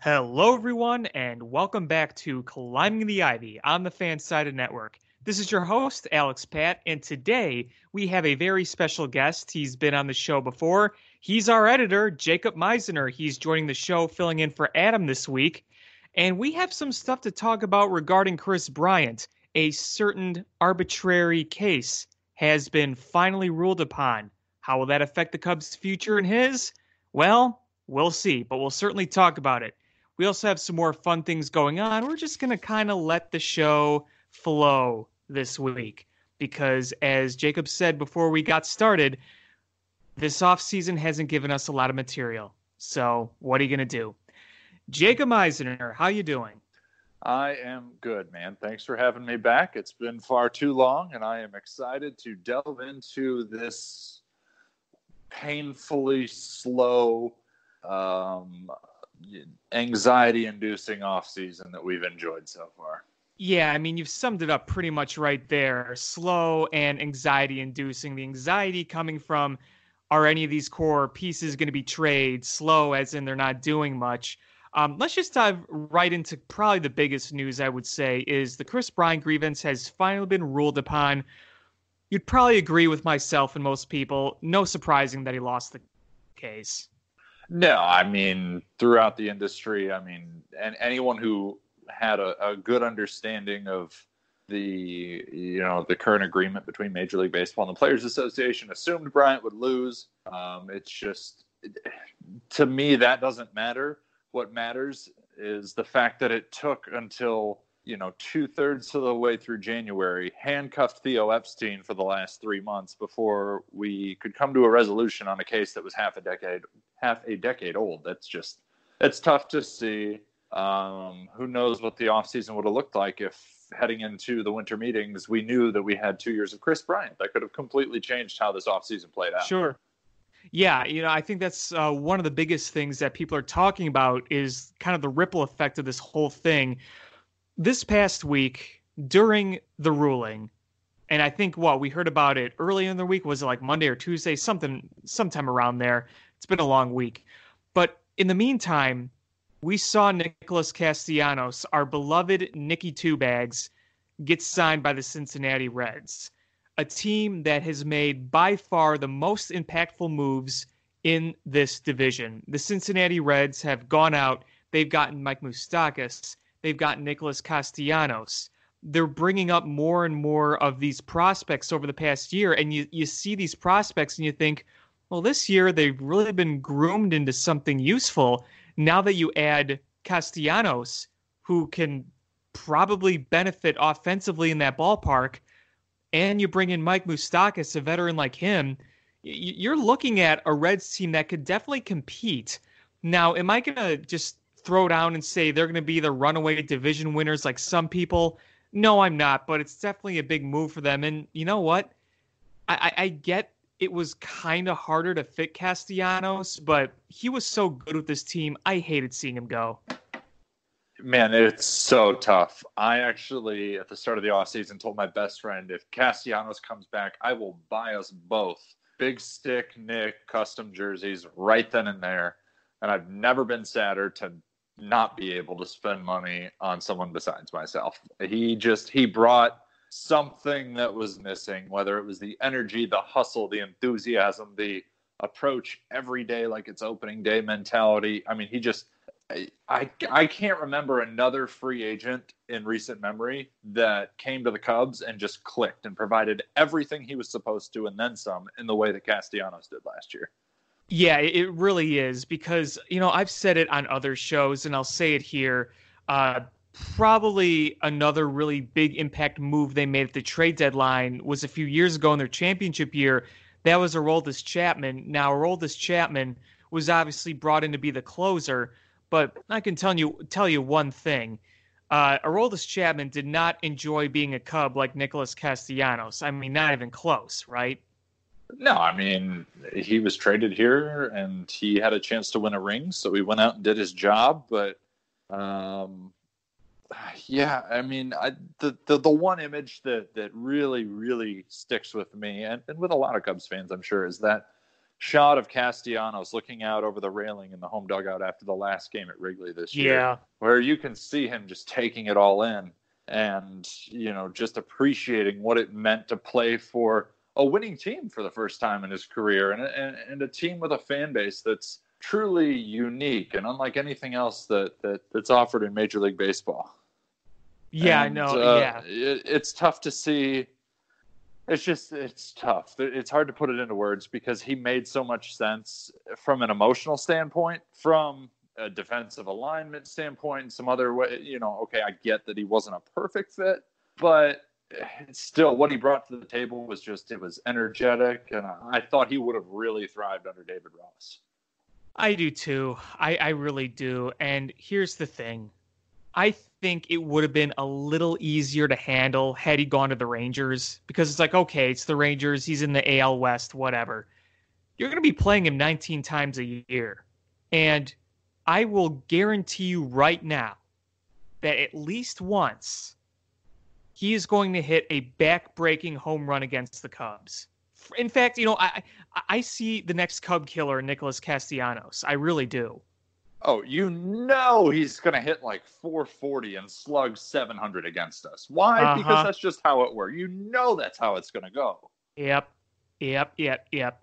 Hello, everyone, and welcome back to Climbing the Ivy on the Fansided Network. This is your host, Alex Pat, and today we have a very special guest. He's been on the show before. He's our editor, Jacob Meisner. He's joining the show, filling in for Adam this week. And we have some stuff to talk about regarding Kris Bryant. A certain arbitrary case has been finally ruled upon. How will that affect the Cubs' future and his? Well, we'll see, but we'll certainly talk about it. We also have some more fun things going on. We're just going to kind of let the show flow this week because as Jacob said before we got started, this off season hasn't given us a lot of material. So, what are you going to do? Jacob Meisner, how you doing? I am good, man. Thanks for having me back. It's been far too long, and I am excited to delve into this painfully slow, um, anxiety-inducing off season that we've enjoyed so far. Yeah, I mean, you've summed it up pretty much right there. Slow and anxiety inducing. The anxiety coming from are any of these core pieces going to be trade? Slow, as in they're not doing much. Um, let's just dive right into probably the biggest news I would say is the Kris Bryant grievance has finally been ruled upon. You'd probably agree with myself and most people. No surprising that he lost the case. No, I mean, throughout the industry, I mean, and anyone who had a, a good understanding of the you know the current agreement between Major League Baseball and the Players Association assumed Bryant would lose. Um, it's just to me that doesn't matter. What matters is the fact that it took until you know two thirds of the way through January, handcuffed Theo Epstein for the last three months before we could come to a resolution on a case that was half a decade half a decade old. That's just it's tough to see. Um, who knows what the offseason would have looked like if heading into the winter meetings we knew that we had two years of Kris Bryant. That could have completely changed how this offseason played out. Sure. Yeah, you know, I think that's uh, one of the biggest things that people are talking about is kind of the ripple effect of this whole thing. This past week, during the ruling, and I think what we heard about it early in the week was like Monday or Tuesday, something, sometime around there. It's been a long week, but in the meantime, we saw Nicholas Castellanos, our beloved Nicky Two Bags, get signed by the Cincinnati Reds, a team that has made by far the most impactful moves in this division. The Cincinnati Reds have gone out, they've gotten Mike Moustakas, they've got Nicholas Castellanos. They're bringing up more and more of these prospects over the past year, and you, you see these prospects and you think, well, this year they've really been groomed into something useful now that you add Castellanos, who can probably benefit offensively in that ballpark, and you bring in Mike Moustakas, a veteran like him, you're looking at a Reds team that could definitely compete. Now, am I going to just throw down and say they're going to be the runaway division winners like some people? No, I'm not, but it's definitely a big move for them. And you know what? I, I, I get it was kind of harder to fit Castellanos, but he was so good with this team. I hated seeing him go. Man, it's so tough. I actually, at the start of the offseason, told my best friend if Castellanos comes back, I will buy us both big stick Nick custom jerseys right then and there. And I've never been sadder to not be able to spend money on someone besides myself. He just, he brought something that was missing, whether it was the energy, the hustle, the enthusiasm, the approach every day like it's opening day mentality. I mean, he just I, I can't remember another free agent in recent memory that came to the Cubs and just clicked and provided everything he was supposed to and then some in the way that Castellanos did last year. Yeah, it really is because you know I've said it on other shows and I'll say it here. Uh, probably another really big impact move they made at the trade deadline was a few years ago in their championship year. That was Aroldis Chapman. Now, Aroldis Chapman was obviously brought in to be the closer, but I can tell you tell you one thing. Uh, Aroldis Chapman did not enjoy being a Cub like Nicholas Castellanos. I mean, not even close, right? No, I mean, he was traded here and he had a chance to win a ring, so he went out and did his job. But um, yeah, I mean, I, the, the the one image that that really really sticks with me, and, and with a lot of Cubs fans, I'm sure, is that shot of Castellanos looking out over the railing in the home dugout after the last game at Wrigley this year. Yeah. Where you can see him just taking it all in and, you know, just appreciating what it meant to play for a winning team for the first time in his career and, and, and a team with a fan base that's truly unique and unlike anything else that, that that's offered in Major League Baseball. Yeah, And, I know. uh, yeah. it, it's tough to see. It's just it's tough. It's hard to put it into words because he made so much sense from an emotional standpoint, from a defensive alignment standpoint, and some other way. You know, okay, I get that he wasn't a perfect fit, but still, what he brought to the table was just it was energetic, and I thought he would have really thrived under David Ross. I do too. I, I really do. And here's the thing I think it would have been a little easier to handle had he gone to the Rangers because it's like, okay, it's the Rangers. He's in the AL West, whatever. You're going to be playing him 19 times a year. And I will guarantee you right now that at least once he is going to hit a back-breaking home run against the Cubs. In fact, you know, I I- see the next Cub killer, Nicholas Castellanos. I really do. Oh, you know he's going to hit like 440 and slug 700 against us. Why? Uh-huh. Because that's just how it works. You know that's how it's going to go. Yep, yep, yep, yep.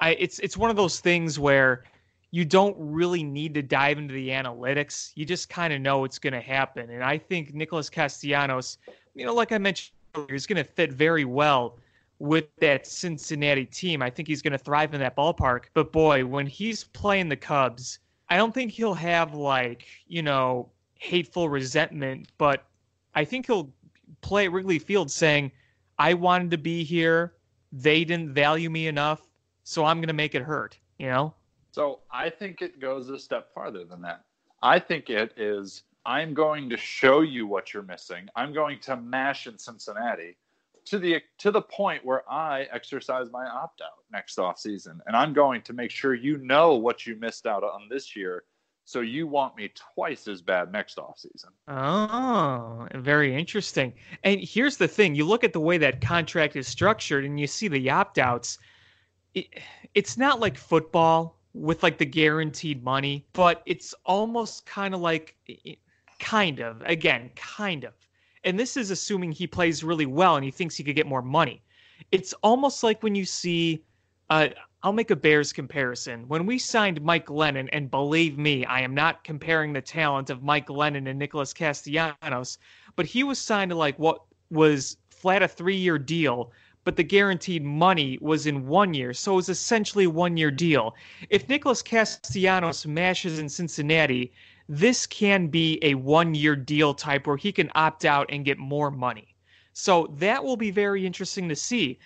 I it's it's one of those things where you don't really need to dive into the analytics. You just kind of know it's going to happen. And I think Nicholas Castellanos, you know, like I mentioned, he's going to fit very well with that Cincinnati team. I think he's going to thrive in that ballpark. But boy, when he's playing the Cubs, I don't think he'll have like, you know, hateful resentment, but I think he'll play at Wrigley Field saying, I wanted to be here. They didn't value me enough, so I'm going to make it hurt, you know? So I think it goes a step farther than that. I think it is I'm going to show you what you're missing. I'm going to mash in Cincinnati to the to the point where I exercise my opt out next off season, and I'm going to make sure you know what you missed out on this year, so you want me twice as bad next off season. Oh, very interesting. And here's the thing you look at the way that contract is structured and you see the opt outs. It, it's not like football with like the guaranteed money, but it's almost kind of like, kind of, again, kind of. And this is assuming he plays really well and he thinks he could get more money. It's almost like when you see, uh, I'll make a Bears comparison. When we signed Mike Glennon, and believe me, I am not comparing the talent of Mike Glennon and Nicholas Castellanos, but he was signed to like what was flat a three year deal, but the guaranteed money was in one year. So it was essentially a one year deal. If Nicholas Castellanos mashes in Cincinnati, this can be a one year deal type where he can opt out and get more money. So that will be very interesting to see.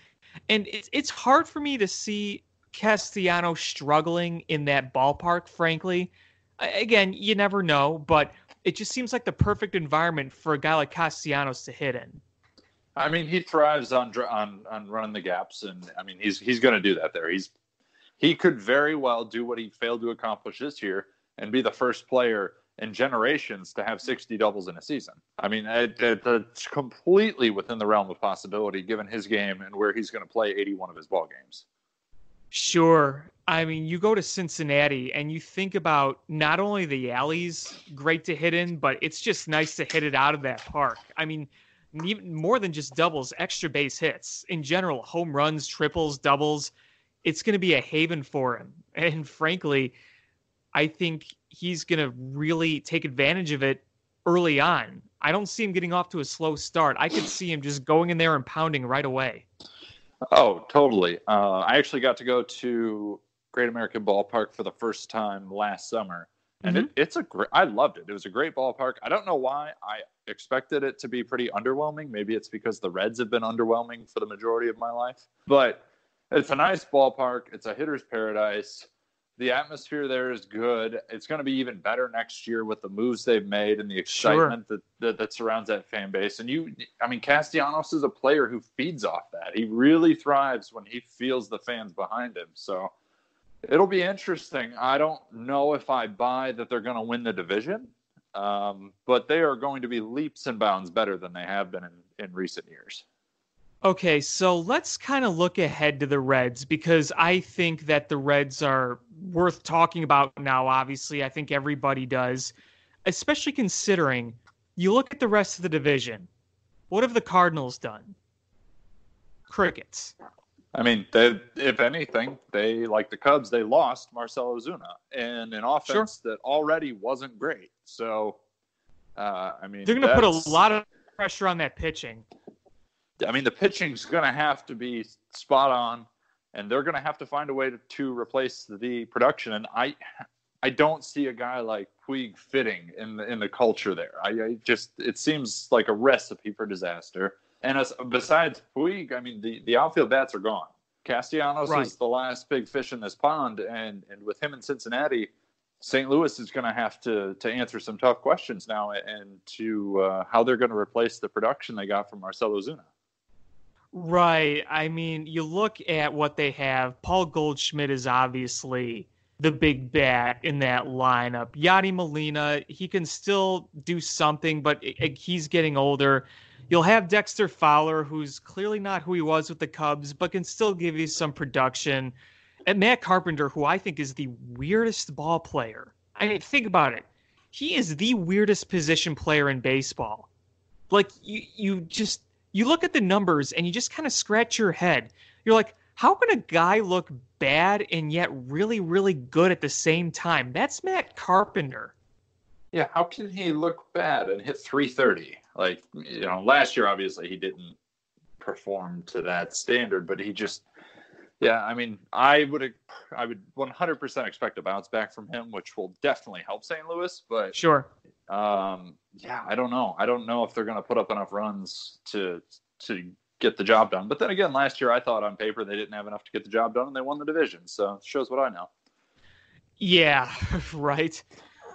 And it's, hard for me to see Castellanos struggling in that ballpark, frankly. Again, you never know, but it just seems like the perfect environment for a guy like Castellanos to hit in. I mean, he thrives on on on running the gaps, and I mean, he's he's going to do that there. He's he could very well do what he failed to accomplish this year and be the first player in generations to have 60 doubles in a season. I mean, it, it, it's completely within the realm of possibility given his game and where he's going to play 81 of his ball games. Sure. I mean, you go to Cincinnati and you think about not only the alleys, great to hit in, but it's just nice to hit it out of that park. I mean, even more than just doubles, extra base hits in general, home runs, triples, doubles. It's going to be a haven for him. And frankly, I think he's going to really take advantage of it early on. I don't see him getting off to a slow start. I could see him just going in there and pounding right away. Oh, totally. Uh, I actually got to go to Great American Ballpark for the first time last summer, and it, it's a great. I loved it. It was a great ballpark. I don't know why. I expected it to be pretty underwhelming. Maybe it's because the Reds have been underwhelming for the majority of my life. But it's a nice ballpark. It's a hitter's paradise. The atmosphere there is good. It's going to be even better next year with the moves they've made and the excitement that, that that surrounds that fan base. And you, I mean, Castellanos is a player who feeds off that. He really thrives when he feels the fans behind him. So it'll be interesting. I don't know if I buy that they're going to win the division, um, but they are going to be leaps and bounds better than they have been in, in recent years. Okay, so let's kind of look ahead to the Reds because I think that the Reds are worth talking about now. Obviously, I think everybody does, especially considering you look at the rest of the division. What have the Cardinals done? Crickets. I mean, they, if anything, they like the Cubs. They lost Marcell Ozuna and an offense sure. that already wasn't great. So, uh, I mean, they're going to put a lot of pressure on that pitching. I mean, the pitching's going to have to be spot on, and they're going to have to find a way to, to replace the production. And I, I don't see a guy like Puig fitting in the in the culture there. I, I just it seems like a recipe for disaster. And as, besides Puig, I mean, the, the outfield bats are gone. Castellanos right. is the last big fish in this pond, and and with him in Cincinnati, St. Louis is going to have to to answer some tough questions now, and to uh, how they're going to replace the production they got from Marcell Ozuna. Right. I mean, you look at what they have. Paul Goldschmidt is obviously the big bat in that lineup. Yadi Molina, he can still do something, but he's getting older. You'll have Dexter Fowler, who's clearly not who he was with the Cubs, but can still give you some production. And Matt Carpenter, who I think is the weirdest ball player. I mean, think about it. He is the weirdest position player in baseball. Like you, you just you look at the numbers and you just kind of scratch your head. You're like, how can a guy look bad and yet really, really good at the same time? That's Matt Carpenter. Yeah, how can he look bad and hit 330? Like, you know, last year, obviously, he didn't perform to that standard, but he just, yeah, I mean, I would, I would 100% expect a bounce back from him, which will definitely help St. Louis. But sure, um, yeah, I don't know. I don't know if they're going to put up enough runs to to get the job done. But then again, last year I thought on paper they didn't have enough to get the job done, and they won the division. So it shows what I know. Yeah, right.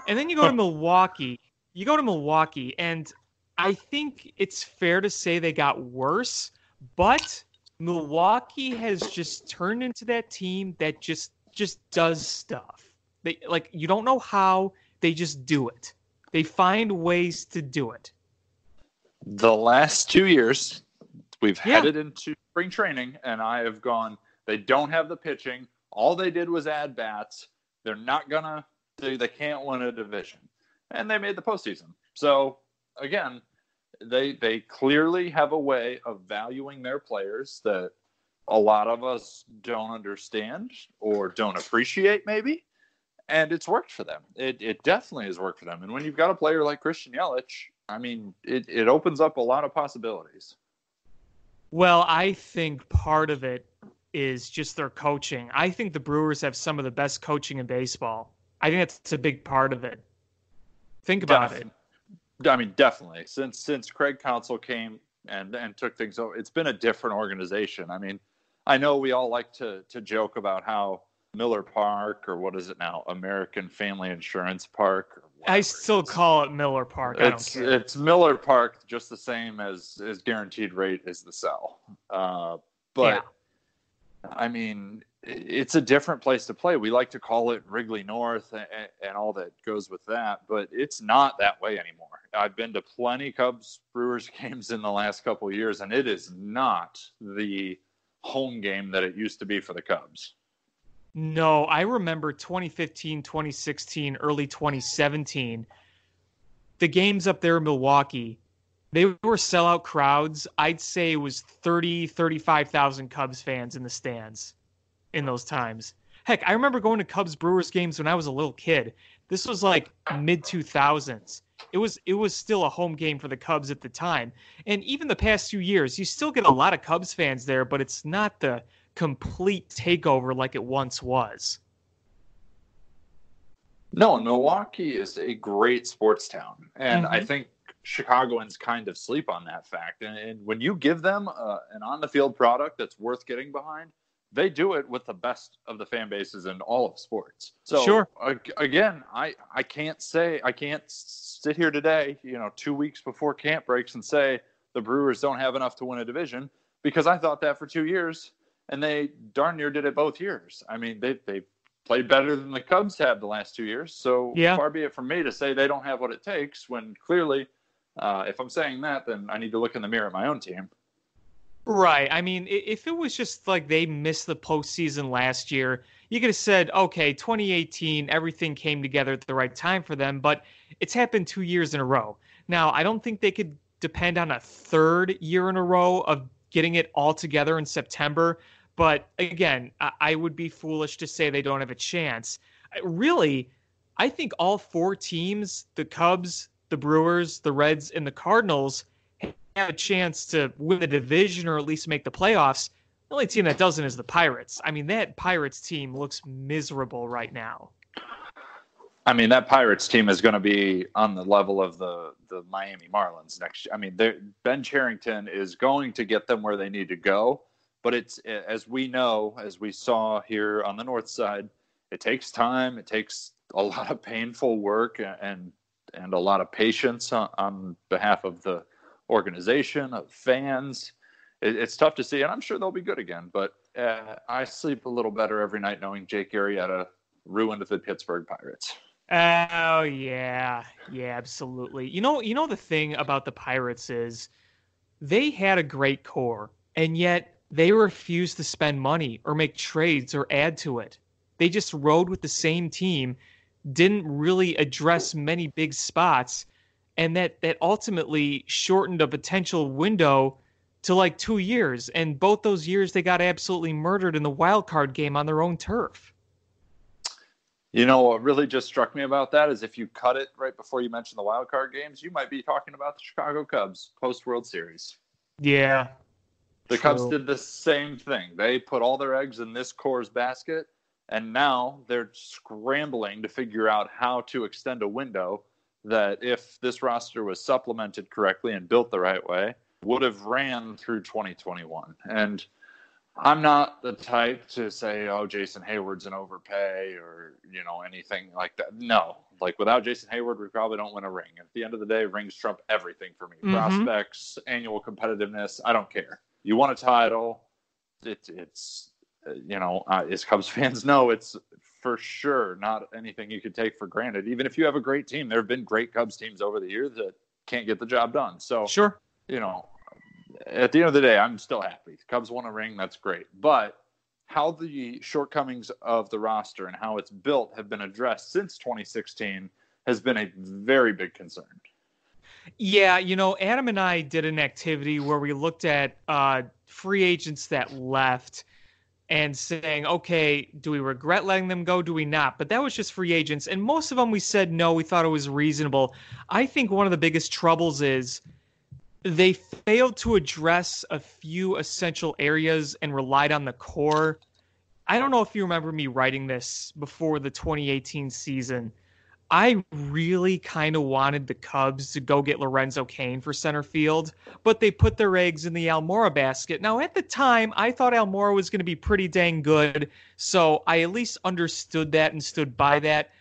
And then you go to Milwaukee. You go to Milwaukee, and I think it's fair to say they got worse, but Milwaukee has just turned into that team that just just does stuff. They like you don't know how, they just do it. They find ways to do it. The last 2 years we've yeah. headed into spring training and I have gone they don't have the pitching. All they did was add bats. They're not they, they can't win a division. And they made the postseason. So again, they they clearly have a way of valuing their players that a lot of us don't understand or don't appreciate maybe. And it's worked for them. It, it definitely has worked for them. And when you've got a player like christian yelich i mean it, it opens up a lot of possibilities. Well i think part of it is just their coaching. I think the brewers have some of the best coaching in baseball. I think that's a big part of it. Think about it I mean, definitely. Since since Craig Counsell came and and took things over, it's been a different organization. I mean, I know we all like to to joke about how Miller Park or what is it now, American Family Insurance Park. I still call it Miller Park. it's it's Miller Park, just the same as as guaranteed rate is the cell. Uh, but yeah. I mean, it's a different place to play. We like to call it Wrigley North and, and, all that goes with that, but it's not that way anymore. I've been to plenty Cubs Brewers games in the last couple years, and it is not the home game that it used to be for the Cubs. No, I remember 2015, 2016, early 2017. The games up there in Milwaukee, they were sellout crowds. I'd say it was 30, 35,000 Cubs fans in the stands in those times. Heck, I remember going to Cubs Brewers games when I was a little kid. This was like mid 2000s. It was it was still a home game for the Cubs at the time. And even the past few years, you still get a lot of Cubs fans there, but it's not the complete takeover like it once was. No, Milwaukee is a great sports town. And mm-hmm. I think Chicagoans kind of sleep on that fact. And, and when you give them uh, an on the field product that's worth getting behind, they do it with the best of the fan bases in all of sports. So sure. again, I I can't say I can't sit here today, you know, 2 weeks before camp breaks and say the Brewers don't have enough to win a division because I thought that for 2 years and they darn near did it both years. I mean, they they played better than the Cubs have the last 2 years. So yeah. far be it from me to say they don't have what it takes when clearly uh, if I'm saying that, then I need to look in the mirror at my own team. Right. I mean, if it was just like they missed the postseason last year, you could have said, okay, 2018, everything came together at the right time for them, but it's happened two years in a row. Now, I don't think they could depend on a third year in a row of getting it all together in September. But again, I, would be foolish to say they don't have a chance. Really, I think all four teams the Cubs, the Brewers, the Reds, and the Cardinals have a chance to win the division or at least make the playoffs. The only team that doesn't is the Pirates. I mean, that Pirates team looks miserable right now. I mean, that Pirates team is going to be on the level of the the Miami Marlins next year. I mean, Ben Cherington is going to get them where they need to go, but it's as we know, as we saw here on the north side, it takes time. It takes a lot of painful work and and a lot of patience on, on behalf of the organization, of fans. It, it's tough to see, and I'm sure they'll be good again. But uh, I sleep a little better every night knowing Jake Arrieta ruined the Pittsburgh Pirates. Oh yeah, yeah, absolutely. You know, you know the thing about the Pirates is they had a great core, and yet they refused to spend money or make trades or add to it. They just rode with the same team, didn't really address many big spots, and that that ultimately shortened a potential window to like two years. And both those years they got absolutely murdered in the wild card game on their own turf. You know what really just struck me about that is if you cut it right before you mentioned the wild card games, you might be talking about the Chicago Cubs post World Series. Yeah. The true. Cubs did the same thing. They put all their eggs in this core's basket, and now they're scrambling to figure out how to extend a window that, if this roster was supplemented correctly and built the right way, would have ran through 2021. And I'm not the type to say, oh, Jason Heyward's an overpay or, you know, anything like that. No. Like without Jason Heyward, we probably don't win a ring. At the end of the day, rings trump everything for me. Mm-hmm. Prospects, annual competitiveness, I don't care. You want a title, it, it's, you know, uh, as Cubs fans know, it's for sure not anything you could take for granted. Even if you have a great team, there have been great Cubs teams over the years that can't get the job done. So, sure. You know, at the end of the day, I'm still happy. The Cubs won a ring. That's great. But how the shortcomings of the roster and how it's built have been addressed since 2016 has been a very big concern. Yeah, you know, Adam and I did an activity where we looked at uh, free agents that left and saying, okay, do we regret letting them go? Do we not? But that was just free agents. And most of them we said no, we thought it was reasonable. I think one of the biggest troubles is they failed to address a few essential areas and relied on the core. I don't know if you remember me writing this before the 2018 season. I really kind of wanted the Cubs to go get Lorenzo Cain for center field, but they put their eggs in the Almora basket. Now, at the time, I thought Almora was going to be pretty dang good, so I at least understood that and stood by that.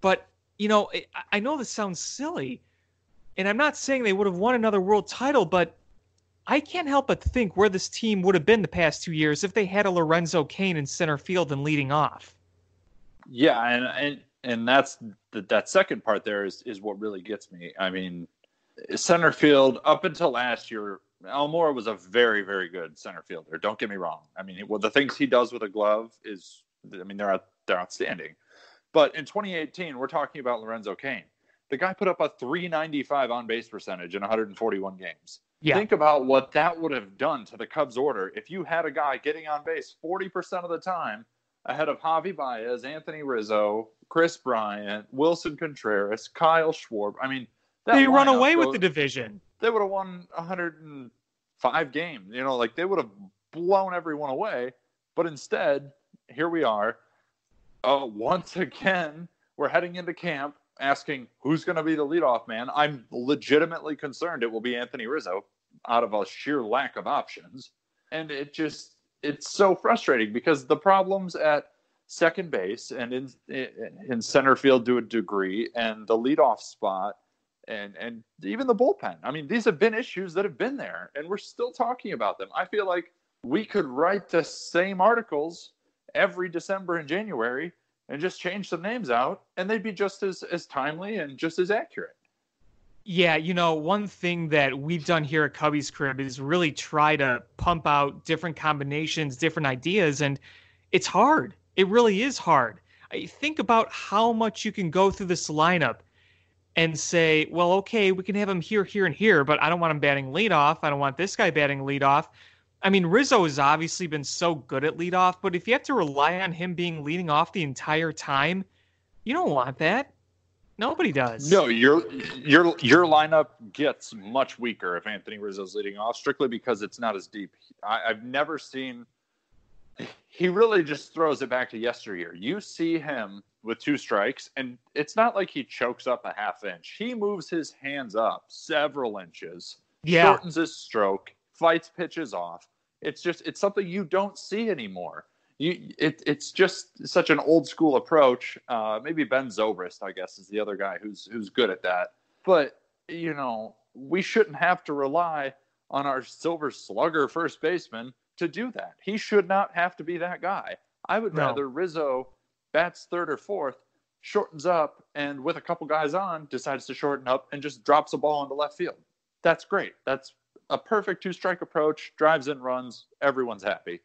But, you know, I know this sounds silly, and I'm not saying they would have won another world title, but I can't help but think where this team would have been the past two years if they had a Lorenzo Cain in center field and leading off. Yeah, and and and that's the, that second part there is is what really gets me. I mean, center field up until last year, Almora was a very very good center fielder. Don't get me wrong. I mean, well, the things he does with a glove is, I mean, they're they're outstanding. But in 2018, we're talking about Lorenzo Cain. The guy put up a 395 on base percentage in 141 games. Yeah. Think about what that would have done to the Cubs order if you had a guy getting on base 40% of the time ahead of Javi Baez, Anthony Rizzo, Kris Bryant, Willson Contreras, Kyle Schwarber. I mean, they run away goes, with the division. They would have won 105 games. You know, like they would have blown everyone away. But instead, here we are. Uh, once again, we're heading into camp asking who's going to be the leadoff man, I'm legitimately concerned it will be Anthony Rizzo out of a sheer lack of options. And it just, it's so frustrating because the problems at second base and in, in center field to a degree and the leadoff spot and, and even the bullpen. I mean, these have been issues that have been there and we're still talking about them. I feel like we could write the same articles every December and January and just change some names out and they'd be just as as timely and just as accurate Yeah, you know, one thing that we've done here at Cubbies Crib is really try to pump out different combinations, different ideas, and it's hard. It really is hard. Think about how much you can go through this lineup and say, well, okay, we can have him here, here, and here, but I don't want him batting leadoff. I don't want this guy batting leadoff. I mean, Rizzo has obviously been so good at leadoff, but if you have to rely on him being leading off the entire time, you don't want that. Nobody does. No, your your your lineup gets much weaker if Anthony Rizzo's leading off, strictly because it's not as deep. I, I've never seen. He really just throws it back to yesteryear. You see him with two strikes, and it's not like he chokes up a half inch. He moves his hands up several inches, yeah. shortens his stroke, fights pitches off. It's just it's something you don't see anymore you it, it's just such an old school approach. Uh, maybe Ben Zobrist, I guess, is the other guy who's who's good at that. But you know, we shouldn't have to rely on our silver slugger first baseman to do that. He should not have to be that guy. I would no. rather Rizzo bats third or fourth, shortens up, and with a couple guys on, decides to shorten up and just drops a ball into left field. That's great. That's a perfect two strike approach, drives in runs, everyone's happy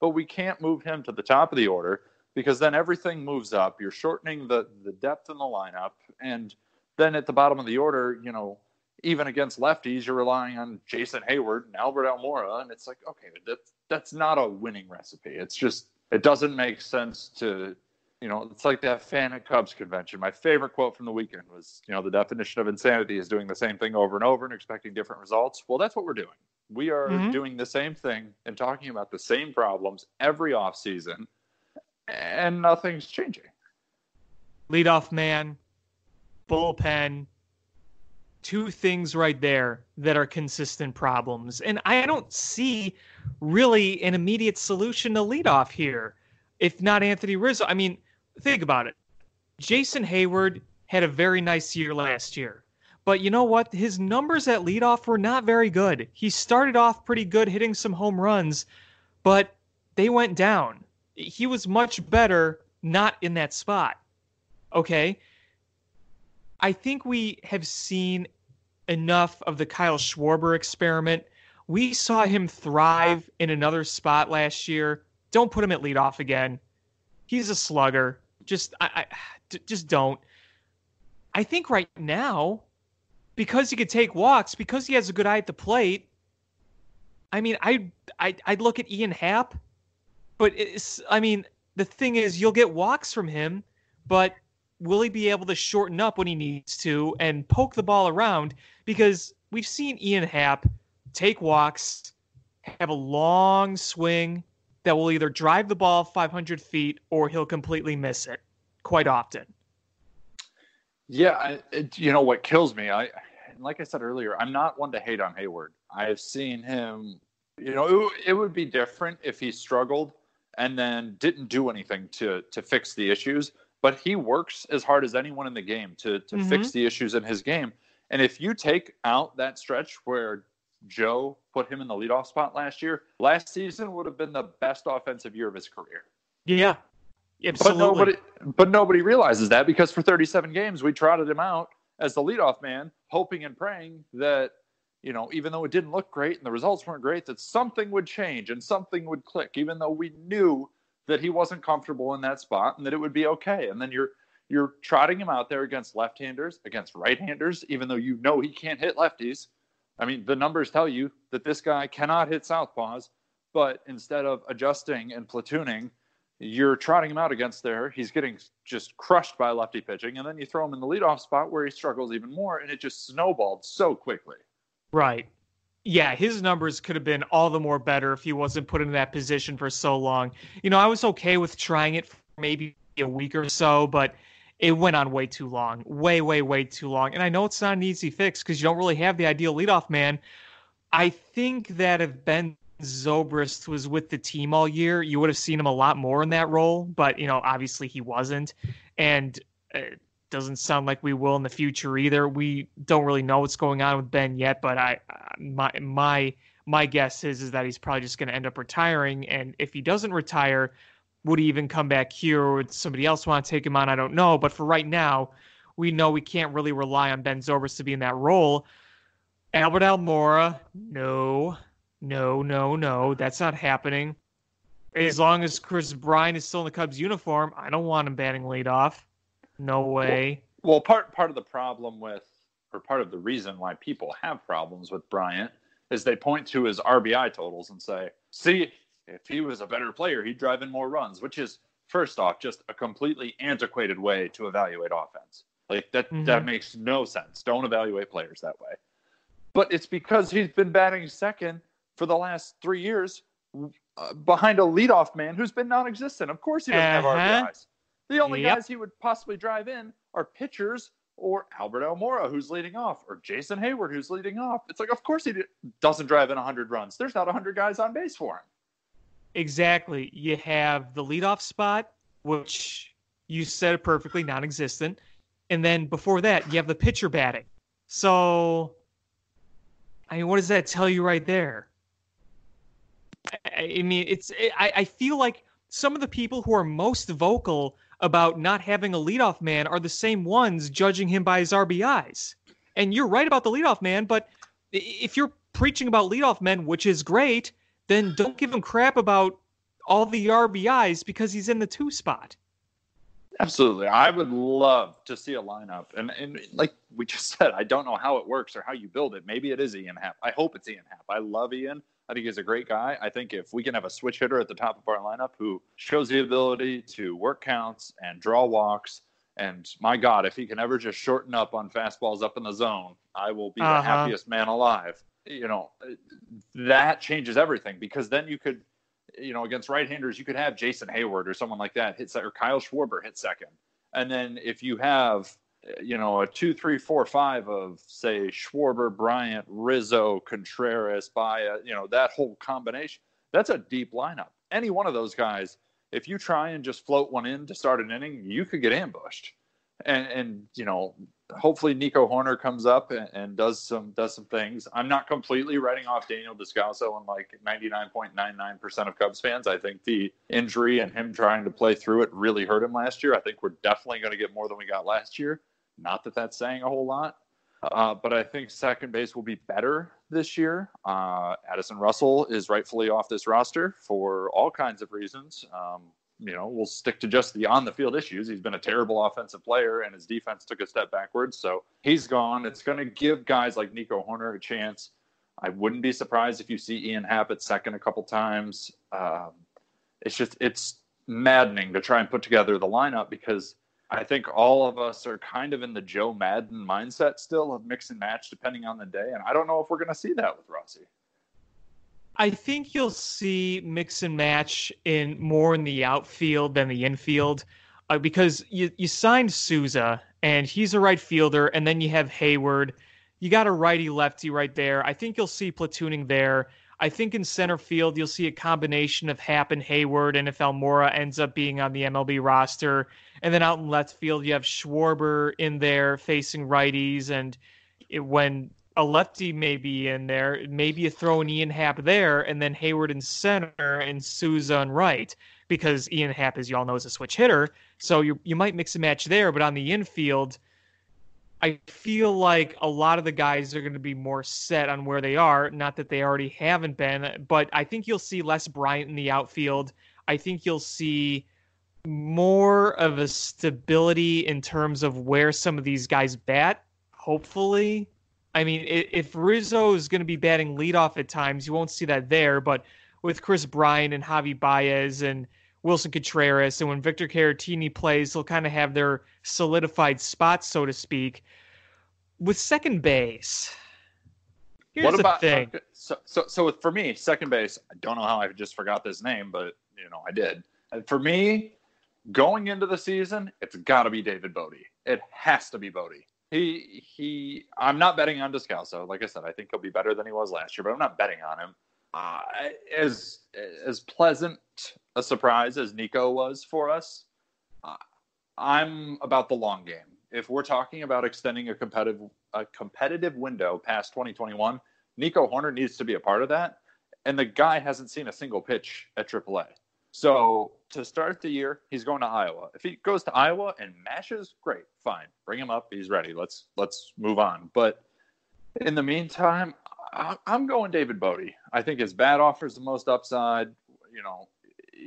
but we can't move him to the top of the order because then everything moves up. You're shortening the the depth in the lineup, and then at the bottom of the order, you know, even against lefties, you're relying on Jason Heyward and Albert Almora, and it's like, okay, that's that's not a winning recipe. It's just it doesn't make sense to, you know, it's like that fan at Cubs convention. My favorite quote from the weekend was, you know, the definition of insanity is doing the same thing over and over and expecting different results. Well, that's what we're doing. We are mm-hmm. doing the same thing and talking about the same problems every offseason, and nothing's changing. Leadoff man, bullpen, two things right there that are consistent problems. And I don't see really an immediate solution to leadoff here, if not Anthony Rizzo. I mean, think about it. Jason Heyward had a very nice year last year. But you know what? His numbers at leadoff were not very good. He started off pretty good, hitting some home runs, but they went down. He was much better not in that spot. Okay? I think we have seen enough of the Kyle Schwarber experiment. We saw him thrive in another spot last year. Don't put him at leadoff again. He's a slugger. Just I, I just don't. I think right now because he could take walks, because he has a good eye at the plate. I mean, I I I'd look at Ian Happ, but it's I mean, the thing is you'll get walks from him, but will he be able to shorten up when he needs to and poke the ball around because we've seen Ian Happ take walks, have a long swing that will either drive the ball 500 feet or he'll completely miss it quite often. Yeah, it, you know what kills me? I like I said earlier, I'm not one to hate on Heyward. I have seen him. You know, it, it would be different if he struggled and then didn't do anything to to fix the issues. But he works as hard as anyone in the game to to mm-hmm. fix the issues in his game. And if you take out that stretch where Joe put him in the leadoff spot last year, last season would have been the best offensive year of his career. Yeah, absolutely. But nobody, but nobody realizes that because for 37 games we trotted him out as the leadoff man, hoping and praying that, you know, even though it didn't look great and the results weren't great, that something would change and something would click, even though we knew that he wasn't comfortable in that spot and that it would be okay. And then you're you're trotting him out there against left-handers, against right-handers, even though you know he can't hit lefties. I mean, the numbers tell you that this guy cannot hit southpaws, but instead of adjusting and platooning you're trotting him out against there. He's getting just crushed by lefty pitching, and then you throw him in the leadoff spot where he struggles even more, and it just snowballed so quickly. Right. Yeah, his numbers could have been all the more better if he wasn't put in that position for so long. You know, I was okay with trying it for maybe a week or so, but it went on way too long. Way, way, way too long. And I know it's not an easy fix because you don't really have the ideal leadoff man. I think that if Ben Zobrist was with the team all year, you would have seen him a lot more in that role. But you know, obviously he wasn't, and it doesn't sound like we will in the future either. We don't really know what's going on with Ben yet, but I uh, my my my guess is is that he's probably just going to end up retiring. And if he doesn't retire, would he even come back here, or would somebody else want to take him on? I don't know. But for right now, we know we can't really rely on Ben Zobrist to be in that role. Albert Almora, no, no, no, no, that's not happening. As long as Kris Bryant is still in the Cubs uniform, I don't want him batting leadoff. No way. Well, well, part part of the problem with, or part of the reason why people have problems with Bryant is they point to his RBI totals and say, "See, if he was a better player, he'd drive in more runs," which is first off just a completely antiquated way to evaluate offense. Like that mm-hmm. that makes no sense. Don't evaluate players that way. But it's because he's been batting second for the last three years uh, behind a leadoff man who's been non-existent. Of course, he doesn't uh-huh. have RBIs. The only yep. guys he would possibly drive in are pitchers or Albert Almora, who's leading off, or Jason Heyward, who's leading off. It's like, of course he doesn't drive in 100 runs. There's not 100 guys on base for him. Exactly. You have the leadoff spot, which you said it perfectly, non existent. And then before that, you have the pitcher batting. So, I mean, what does that tell you right there? I, mean, it's, eh, I, I feel like some of the people who are most vocal about not having a leadoff man are the same ones judging him by his RBIs. And you're right about the leadoff man, but if you're preaching about leadoff men, which is great, then don't give him crap about all the RBIs because he's in the two spot. Absolutely. I would love to see a lineup. And, and like we just said, I don't know how it works or how you build it. Maybe it is Ian Happ. I hope it's Ian Happ. I love Ian. I think he's a great guy. I think if we can have a switch hitter at the top of our lineup who shows the ability to work counts and draw walks, and my God, if he can ever just shorten up on fastballs up in the zone, I will be uh-huh. the happiest man alive. You know, that changes everything because then you could, you know, against right-handers, you could have Jason Heyward or someone like that hit or Kyle Schwarber hit second, and then if you have you know, a two, three, four, five of say Schwarber, Bryant, Rizzo, Contreras, Baez, you know, that whole combination. That's a deep lineup. Any one of those guys, if you try and just float one in to start an inning, you could get ambushed. And and you know, hopefully Nico Hoerner comes up and, and does some does some things. I'm not completely writing off Daniel Descalso and like 99.99% of Cubs fans. I think the injury and him trying to play through it really hurt him last year. I think we're definitely going to get more than we got last year. Not that that's saying a whole lot, uh, but I think second base will be better this year. Uh, Addison Russell is rightfully off this roster for all kinds of reasons. Um, you know, we'll stick to just the on the field issues. He's been a terrible offensive player, and his defense took a step backwards. So he's gone. It's going to give guys like Nico Hoerner a chance. I wouldn't be surprised if you see Ian Happ at second a couple times. Um, it's just it's maddening to try and put together the lineup because I think all of us are kind of in the Joe Maddon mindset still of mix and match depending on the day. And I don't know if we're going to see that with Rossy. I think you'll see mix and match in more in the outfield than the infield uh, because you, you signed Souza and he's a right fielder. And then you have Heyward. You got a righty lefty right there. I think you'll see platooning there. I think in center field, you'll see a combination of Happ and Heyward, And if Almora ends up being on the MLB roster, and then out in left field, you have Schwarber in there facing righties. And it, when a lefty may be in there, maybe you throw an Ian Happ there, and then Heyward in center and Souza on right, because Ian Happ, as you all know, is a switch hitter. So you you might mix and match there, but on the infield, I feel like a lot of the guys are going to be more set on where they are. Not that they already haven't been, but I think you'll see less Bryant in the outfield. I think you'll see more of a stability in terms of where some of these guys bat. Hopefully, I mean, if Rizzo is going to be batting leadoff at times, you won't see that there. But with Kris Bryant and Javi Baez and Willson Contreras, and when Victor Caratini plays, they'll kind of have their solidified spots, so to speak. With second base, here's what about, the thing. Okay, so, so, so for me, second base, I don't know how I just forgot this name, but you know I did. For me, going into the season, it's got to be David Bote. It has to be Bote. He he. I'm not betting on Descalso. Like I said, I think he'll be better than he was last year, but I'm not betting on him. Uh, as as pleasant a surprise as Nico was for us, I'm about the long game. If we're talking about extending a competitive a competitive window past 2021, Nico Hoerner needs to be a part of that. And the guy hasn't seen a single pitch at AAA. So to start the year, he's going to Iowa. If he goes to Iowa and mashes, great, fine, bring him up. He's ready. Let's let's move on. But in the meantime, I'm going David Bote. I think his bat offers the most upside. You know,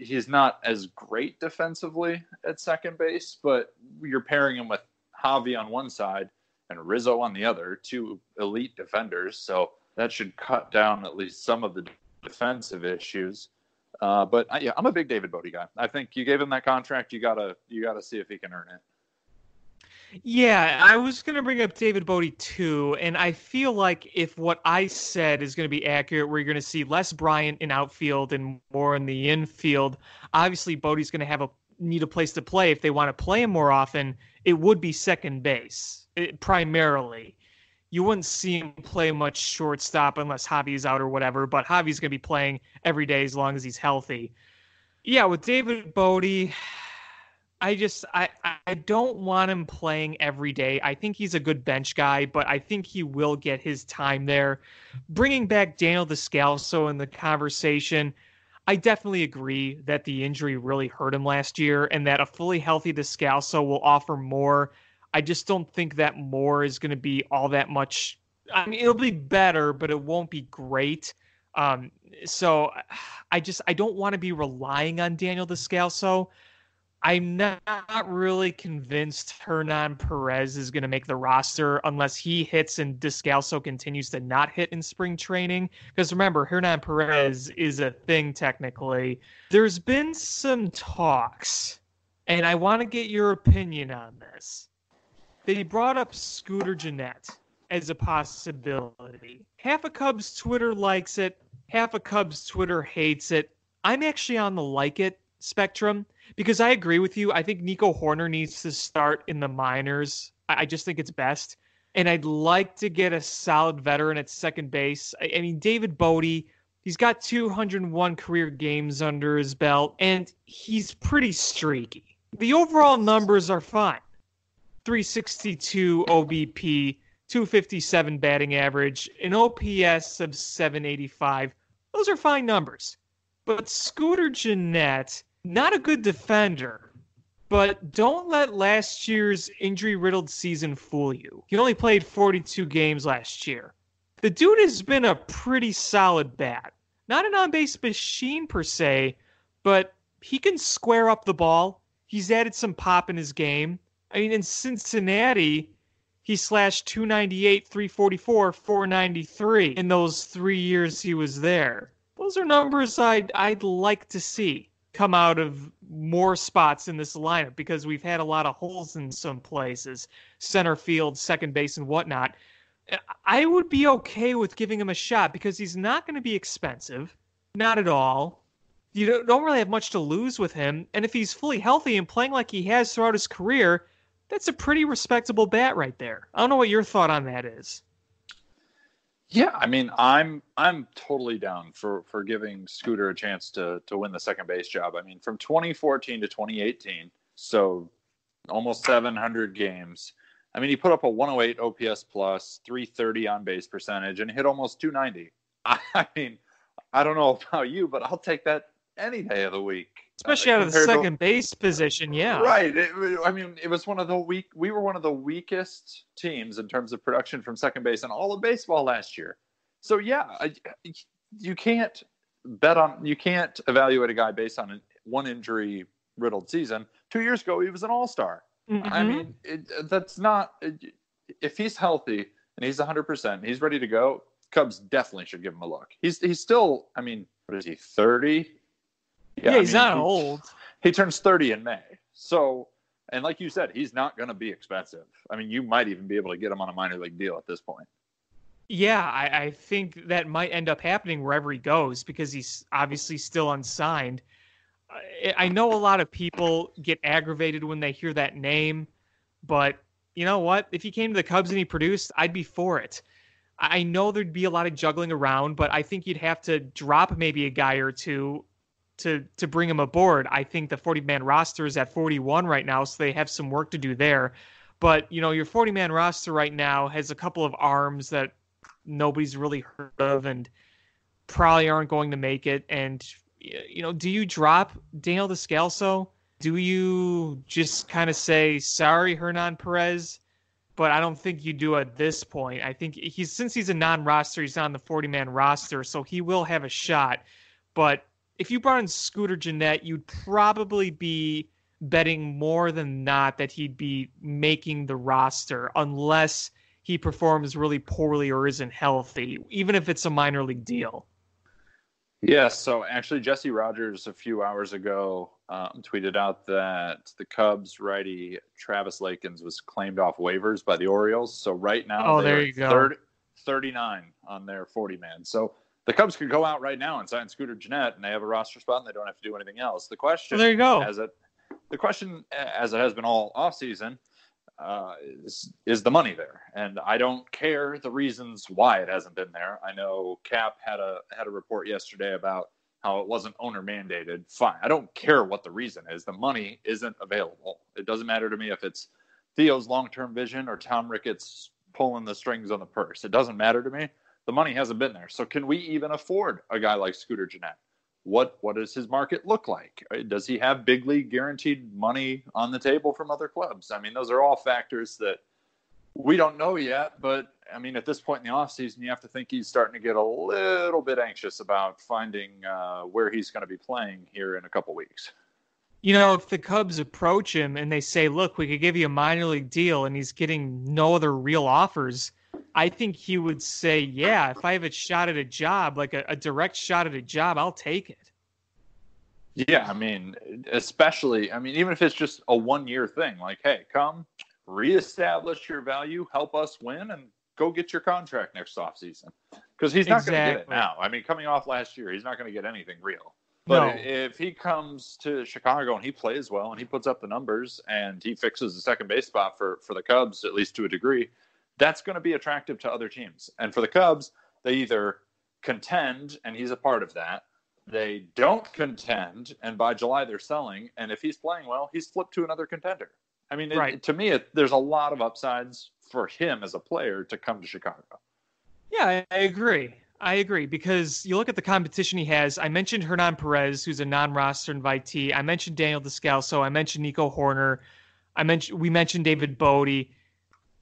he's not as great defensively at second base, but you're pairing him with Javi on one side and Rizzo on the other, two elite defenders. So that should cut down at least some of the defensive issues. Uh, but yeah, I'm a big David Bote guy. I think you gave him that contract. You gotta you gotta see if he can earn it. Yeah, I was going to bring up David Bote too, and I feel like if what I said is going to be accurate, we're going to see less Bryant in outfield and more in the infield. Obviously, Bote's going to have a need a place to play if they want to play him more often. It would be second base it, primarily. You wouldn't see him play much shortstop unless Javi's out or whatever, but Javi's going to be playing every day as long as he's healthy. Yeah, with David Bote, I just I I don't want him playing every day. I think he's a good bench guy, but I think he will get his time there. Bringing back Daniel Descalso in the conversation, I definitely agree that the injury really hurt him last year, and that a fully healthy Descalso will offer more. I just don't think that more is going to be all that much. I mean, it'll be better, but it won't be great. Um, so I just I don't want to be relying on Daniel Descalso. I'm not really convinced Hernan Perez is going to make the roster unless he hits and Descalso continues to not hit in spring training. Because remember, Hernan Perez is a thing technically. There's been some talks, and I want to get your opinion on this. They brought up Scooter Gennett as a possibility. Half of Cubs Twitter likes it, half of Cubs Twitter hates it. I'm actually on the like it spectrum because I agree with you. I think Nico Hoerner needs to start in the minors. I just think it's best. And I'd like to get a solid veteran at second base. I, mean, David Bote, he's got 201 career games under his belt, and he's pretty streaky. The overall numbers are fine 362 OBP, 257 batting average, an OPS of 785. Those are fine numbers. But Scooter Gennett not a good defender, but don't let last year's injury riddled season fool you. He only played 42 games last year. The dude has been a pretty solid bat. Not an on base machine per se, but he can square up the ball. He's added some pop in his game. I mean, in Cincinnati, he slashed 298, 344, 493 in those three years he was there. Those are numbers I'd, I'd like to see come out of more spots in this lineup because we've had a lot of holes in some places, center field, second base, and whatnot. I would be okay with giving him a shot because he's not going to be expensive, not at all. You don't really have much to lose with him, and if he's fully healthy and playing like he has throughout his career, that's a pretty respectable bat right there. I don't know what your thought on that is. Yeah, I mean, I'm I'm totally down for for giving Scooter a chance to to win the second base job. I mean, from 2014 to 2018, so almost 700 games. I mean, he put up a 108 OPS plus, 330 on base percentage, and hit almost 290. I mean, I don't know about you, but I'll take that any day of the week. Especially uh, out of the second to, base position, yeah. Right. It, I mean, it was one of the weak. We were one of the weakest teams in terms of production from second base in all of baseball last year. So yeah, I, you can't bet on. You can't evaluate a guy based on a one injury riddled season. Two years ago, he was an all star. Mm-hmm. I mean, it, that's not. If he's healthy and he's 100, percent he's ready to go. Cubs definitely should give him a look. He's he's still. I mean, what is he? 30 yeah, yeah he's mean, not he, old. He turns 30 in May. So, and like you said, he's not going to be expensive. I mean, you might even be able to get him on a minor league deal at this point. Yeah, I, I think that might end up happening wherever he goes because he's obviously still unsigned. I, I know a lot of people get aggravated when they hear that name, but you know what? If he came to the Cubs and he produced, I'd be for it. I know there'd be a lot of juggling around, but I think you'd have to drop maybe a guy or two to to bring him aboard. I think the 40 man roster is at 41 right now, so they have some work to do there. But you know, your 40 man roster right now has a couple of arms that nobody's really heard of and probably aren't going to make it. And you know, do you drop Daniel Descalso? Do you just kind of say sorry, Hernan Perez? But I don't think you do at this point. I think he's since he's a non-roster, he's on the 40-man roster, so he will have a shot. But if you brought in Scooter Gennett, you'd probably be betting more than not that he'd be making the roster unless he performs really poorly or isn't healthy, even if it's a minor league deal. Yeah, so actually, Jesse Rogers a few hours ago um, tweeted out that the Cubs righty Travis Lakins was claimed off waivers by the Orioles. So right now, oh, there you go. 39 on their 40 man. So the Cubs could go out right now and sign Scooter Gennett, and they have a roster spot, and they don't have to do anything else. The question, well, there you go. As it, the question, as it has been all off season, uh, is, is the money there? And I don't care the reasons why it hasn't been there. I know Cap had a had a report yesterday about how it wasn't owner mandated. Fine, I don't care what the reason is. The money isn't available. It doesn't matter to me if it's Theo's long term vision or Tom Ricketts pulling the strings on the purse. It doesn't matter to me. The money hasn't been there. So can we even afford a guy like Scooter Gennett? what what does his market look like? Does he have big league guaranteed money on the table from other clubs? I mean, those are all factors that we don't know yet. But I mean, at this point in the offseason, you have to think he's starting to get a little bit anxious about finding uh, where he's going to be playing here in a couple weeks. You know, if the Cubs approach him and they say, "Look, we could give you a minor league deal," and he's getting no other real offers I think he would say, yeah, if I have a shot at a job, like a, a direct shot at a job, I'll take it. Yeah, I mean, especially, I mean, even if it's just a one year thing, like, hey, come reestablish your value, help us win, and go get your contract next offseason. Because he's not exactly. going to get it now. I mean, coming off last year, he's not going to get anything real. But no. if he comes to Chicago and he plays well and he puts up the numbers and he fixes the second base spot for, for the Cubs, at least to a degree, that's going to be attractive to other teams. And for the Cubs, they either contend, and he's a part of that. They don't contend, and by July they're selling. And if he's playing well, he's flipped to another contender. I mean, right. to me, it, there's a lot of upsides for him as a player to come to Chicago. Yeah, I agree. I agree because you look at the competition he has. I mentioned Hernan Perez, who's a non-roster invitee. I mentioned Daniel Descalso. I mentioned Nico Hoerner. I mentioned we mentioned David Bote.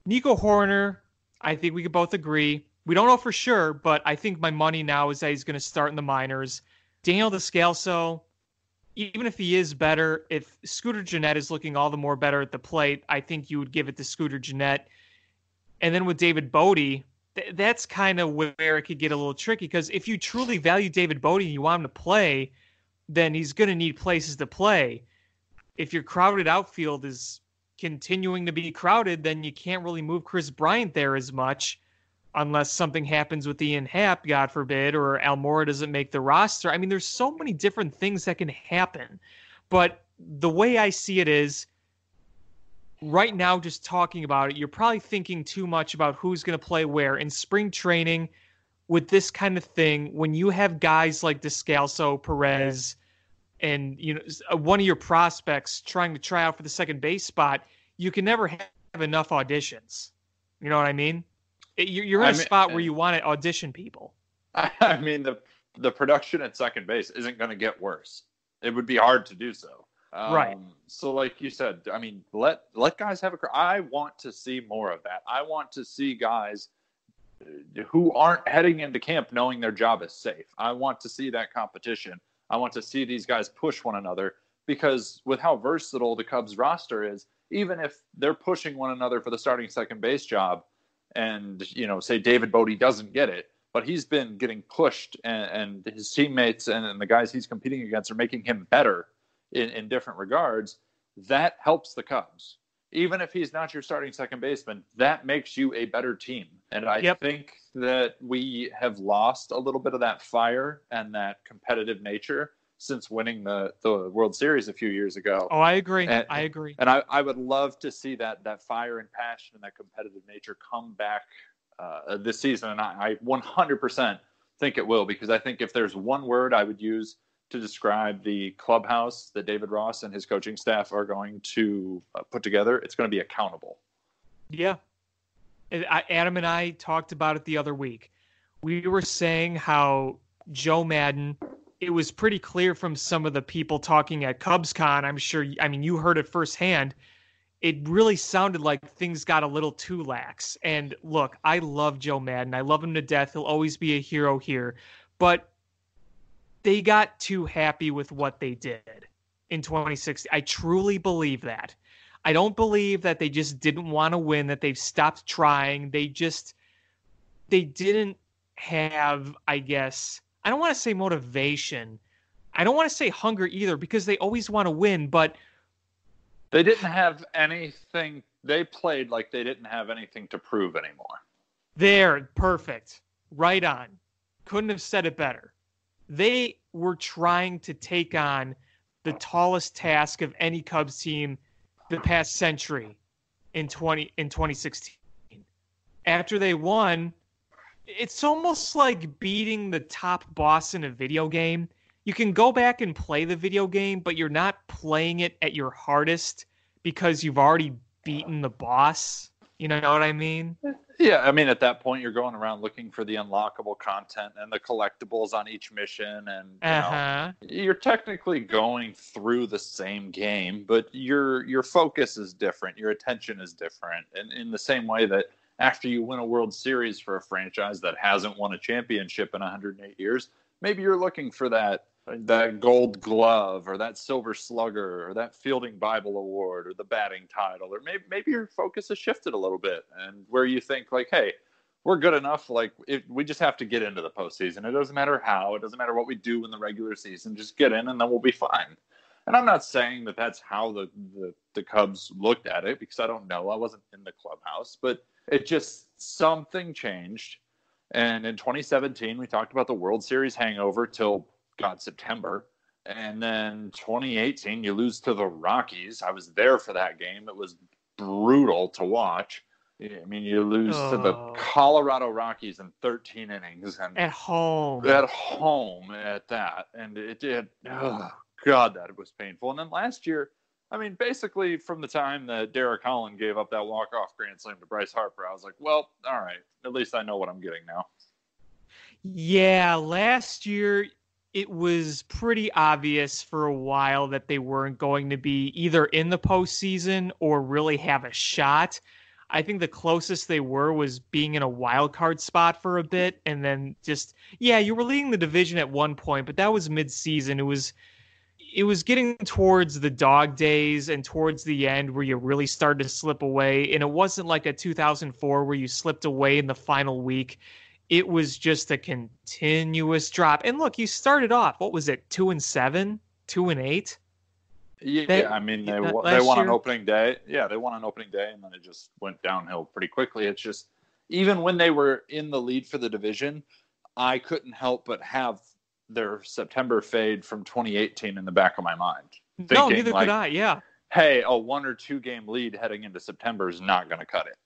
Nico Hoerner, I think we could both agree. We don't know for sure, but I think my money now is that he's going to start in the minors. Daniel Descalso, even if he is better, if Scooter Gennett is looking all the more better at the plate, I think you would give it to Scooter Gennett. And then with David Bote, th- that's kind of where it could get a little tricky because if you truly value David Bote and you want him to play, then he's going to need places to play. If your crowded outfield is continuing to be crowded, then you can't really move Kris Bryant there as much unless something happens with Ian Happ, God forbid, or Almora doesn't make the roster. I mean, there's so many different things that can happen. But the way I see it is right now, just talking about it, you're probably thinking too much about who's going to play where. In spring training, with this kind of thing, when you have guys like Descalso, Perez, and you know uh, one of your prospects trying to try out for the second base spot, you can never have enough auditions. You know what I mean? You're in a mean, spot where you want to audition people. I mean the the production at second base isn't going to get worse. It would be hard to do so. Um, right. So, like you said, I mean, let let guys have a. I want to see more of that. I want to see guys uh, who aren't heading into camp knowing their job is safe. I want to see that competition. I want to see these guys push one another because with how versatile the Cubs roster is, even if they're pushing one another for the starting second base job, and you know, say David Bote doesn't get it, but he's been getting pushed, and, and his teammates and, and, the guys he's competing against are making him better in, in different regards. That helps the Cubs. Even if he's not your starting second baseman, that makes you a better team. And I yep. think that we have lost a little bit of that fire and that competitive nature since winning the, the World Series a few years ago. Oh, I agree. And, I agree. And I, I would love to see that that fire and passion and that competitive nature come back uh, this season. And I, I 100% think it will because I think if there's one word I would use to describe the clubhouse that David Ross and his coaching staff are going to uh, put together, it's going to be accountable. Yeah, Adam and I talked about it the other week. We were saying how Joe Maddon, it was pretty clear from some of the people talking at CubsCon. I'm sure, I mean, you heard it firsthand. It really sounded like things got a little too lax. And look, I love Joe Maddon. I love him to death. He'll always be a hero here. But they got too happy with what they did in 2016. I truly believe that. I don't believe that they just didn't want to win, that they've stopped trying. They just, they didn't have, I guess, I don't want to say motivation. I don't want to say hunger either because they always want to win, but they didn't have anything. They played like they didn't have anything to prove anymore. There, perfect. Right on. Couldn't have said it better. They were trying to take on the tallest task of any Cubs team the past century in 20 in 2016. After they won, it's almost like beating the top boss in a video game. You can go back and play the video game, but you're not playing it at your hardest because you've already beaten the boss. You know what I mean? Yeah, I mean at that point you're going around looking for the unlockable content and the collectibles on each mission and you uh-huh. know, you're technically going through the same game, but your your focus is different, your attention is different. And in the same way that after you win a World Series for a franchise that hasn't won a championship in 108 years, maybe you're looking for that that gold glove or that silver slugger or that fielding bible award or the batting title or maybe maybe your focus has shifted a little bit and where you think like hey we're good enough like it, we just have to get into the postseason. It doesn't matter how it doesn't matter what we do in the regular season just get in and then we'll be fine. And i'm not saying that that's how the, the, the cubs looked at it because i don't know. I wasn't in the clubhouse but it just something changed. And in 2017 we talked about the world series hangover till God, September. And then 2018, you lose to the Rockies. I was there for that game. It was brutal to watch. I mean, you lose oh. to the oh. Colorado Rockies in 13 innings and at home. At home, at that, and it did. Oh God, that was painful. And then last year, I mean, basically from the time that Derek Holland gave up that walk-off grand slam to Bryce Harper, I was like, well, all right, at least I know what I'm getting now. Yeah, last year it was pretty obvious for a while that they weren't going to be either in the postseason or really have a shot. I think the closest they were was being in a wild card spot for a bit, and then just yeah, you were leading the division at one point, but that was mid-season. It was it was getting towards the dog days and towards the end where you really started to slip away, and it wasn't like a 2004 where you slipped away in the final week it was just a continuous drop. And look, you started off, what was it, two and seven, two and eight? Yeah, they, I mean they they won year? on opening day. Yeah, they won on opening day, and then it just went downhill pretty quickly. It's just even when they were in the lead for the division, I couldn't help but have their September fade from 2018 in the back of my mind. Thinking, no, neither like, could I. Yeah. Hey, a one or two game lead heading into September is not going to cut it.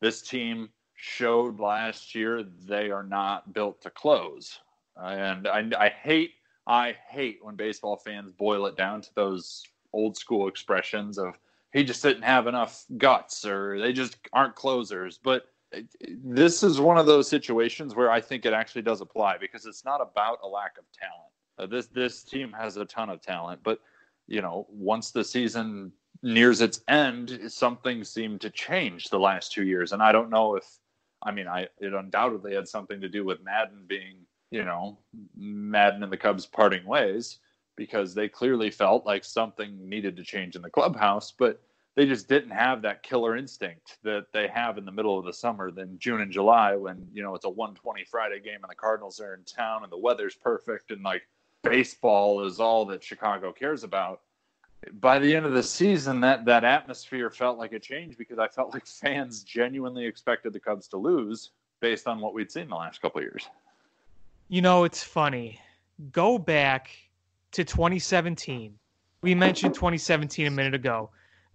This team showed last year they are not built to close. And I, I hate I hate when baseball fans boil it down to those old school expressions of he just didn't have enough guts or they just aren't closers. But this is one of those situations where I think it actually does apply because it's not about a lack of talent. Uh, this this team has a ton of talent, but you know once the season nears its end, something seemed to change the last two years, and I don't know if I mean, I it undoubtedly had something to do with Maddon being, you know, Maddon and the Cubs parting ways because they clearly felt like something needed to change in the clubhouse, but they just didn't have that killer instinct that they have in the middle of the summer than June and July when, you know, it's a 120 Friday game and the Cardinals are in town and the weather's perfect and like baseball is all that Chicago cares about by the end of the season, that that atmosphere felt like a change because I felt like fans genuinely expected the Cubs to lose based on what we'd seen the last couple years. You know, it's funny. Go back to 2017. We mentioned 2017 a minute ago.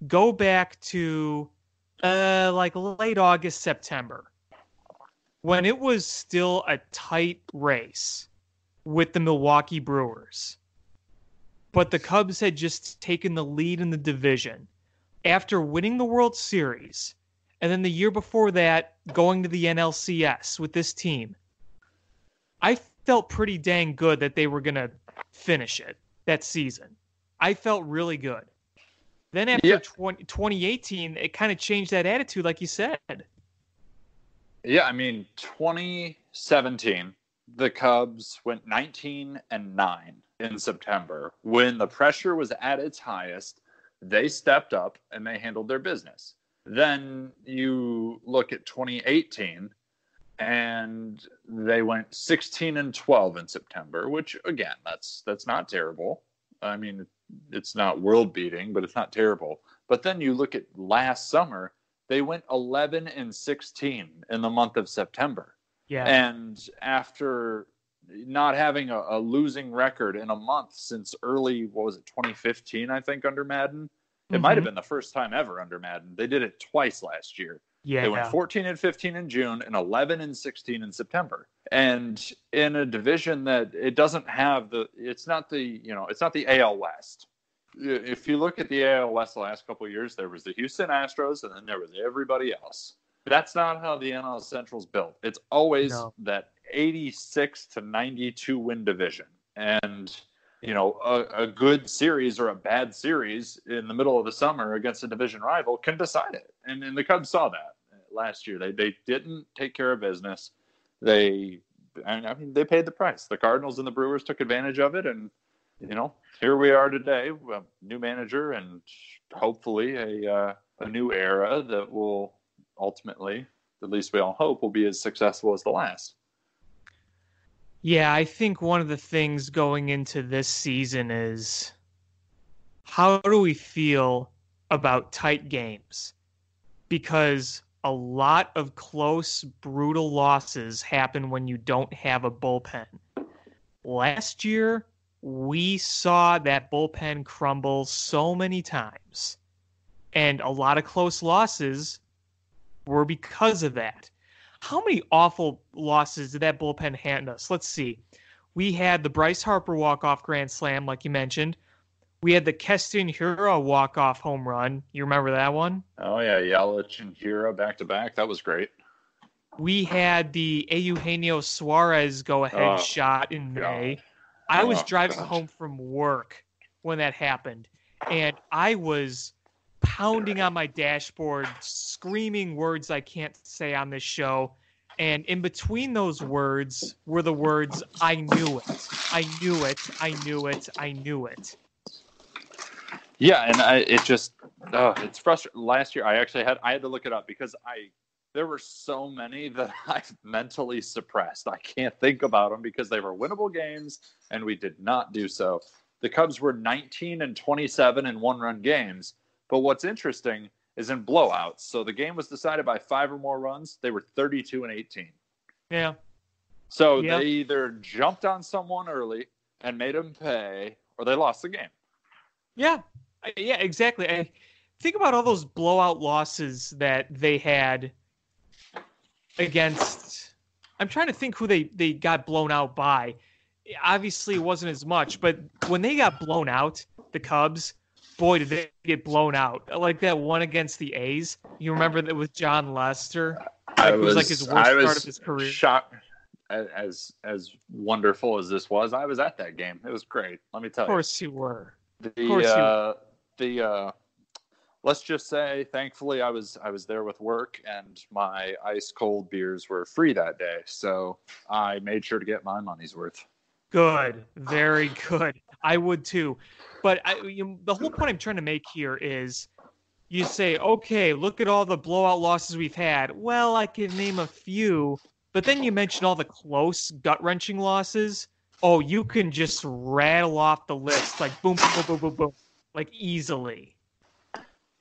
Go back to uh, like late August, September, when it was still a tight race with the Milwaukee Brewers but the Cubs had just taken the lead in the division after winning the World Series. And then the year before that, going to the NLCS with this team. I felt pretty dang good that they were going to finish it that season. I felt really good. Then after yeah. 20, 2018, it kind of changed that attitude, like you said. Yeah, I mean, 2017, the Cubs went 19 and 9 in September. When the pressure was at its highest, they stepped up and they handled their business. Then you look at 2018 and they went 16 and 12 in September, which again, that's that's not terrible. I mean, it's not world beating, but it's not terrible. But then you look at last summer, they went 11 and 16 in the month of September. Yeah. And after not having a, a, losing record in a month since early, what was it, 2015, I think, under Maddon. It mm-hmm. might have been the first time ever under Maddon. They did it twice last year. Yeah. They went 14 and 15 in June and 11 and 16 in September. And in a division that it doesn't have the, it's not the, you know, it's not the AL West. If you look at the AL West the last couple years, there was the Houston Astros and then there was everybody else. That's not how the NL Central's built. It's always no. that 86 to 92 win division. And, you know, a, a, good series or a bad series in the middle of the summer against a division rival can decide it. And, and the Cubs saw that last year. They, they didn't take care of business. They, I mean, they paid the price. The Cardinals and the Brewers took advantage of it. And, you know, here we are today, a new manager and hopefully a, uh, a new era that will ultimately, at least we all hope, will be as successful as the last. Yeah, I think one of the things going into this season is how do we feel about tight games? Because a lot of close, brutal losses happen when you don't have a bullpen. Last year, we saw that bullpen crumble so many times. And a lot of close losses were because of that. How many awful losses did that bullpen hand us? Let's see. We had the Bryce Harper walk-off grand slam, like you mentioned. We had the Keston Hiura walk-off home run. You remember that one? Oh yeah, Yelich and Hiura back to back. That was great. We had the Eugenio Suarez go-ahead oh, shot in May. God. I was oh, driving home from work when that happened, and I was pounding on my dashboard, screaming words I can't say on this show. And in between those words were the words, I knew it. I knew it. I knew it. I knew it. Yeah, and I, it just, uh, it's frustrating. Last year, I actually had, I had to look it up because I, there were so many that I mentally suppressed. I can't think about them because they were winnable games and we did not do so. The Cubs were 19 and 27 in one run games but what's interesting is in blowouts. So the game was decided by five or more runs. They were 32 and 18. Yeah. So they either jumped on someone early and made them pay, or they lost the game. Yeah. Yeah, exactly. I think about all those blowout losses that they had against. I'm trying to think who they, they got blown out by. Obviously, it wasn't as much, but when they got blown out, the Cubs, boy, did they get blown out. Like that one against the A's. You remember that with Jon Lester? I was, was like his worst I was start of his career. Shocked. As as wonderful as this was, I was at that game. It was great. Let me tell you. Of course you, were. The you uh, the uh, let's just say, thankfully, I was I was there with work, and my ice cold beers were free that day, so I made sure to get my money's worth. Good, very good. I would too. But I, you, the whole point I'm trying to make here is you say, okay, look at all the blowout losses we've had. Well, I can name a few, but then you mention all the close, gut wrenching losses. Oh, you can just rattle off the list like boom, boom, boom, boom, boom, like easily.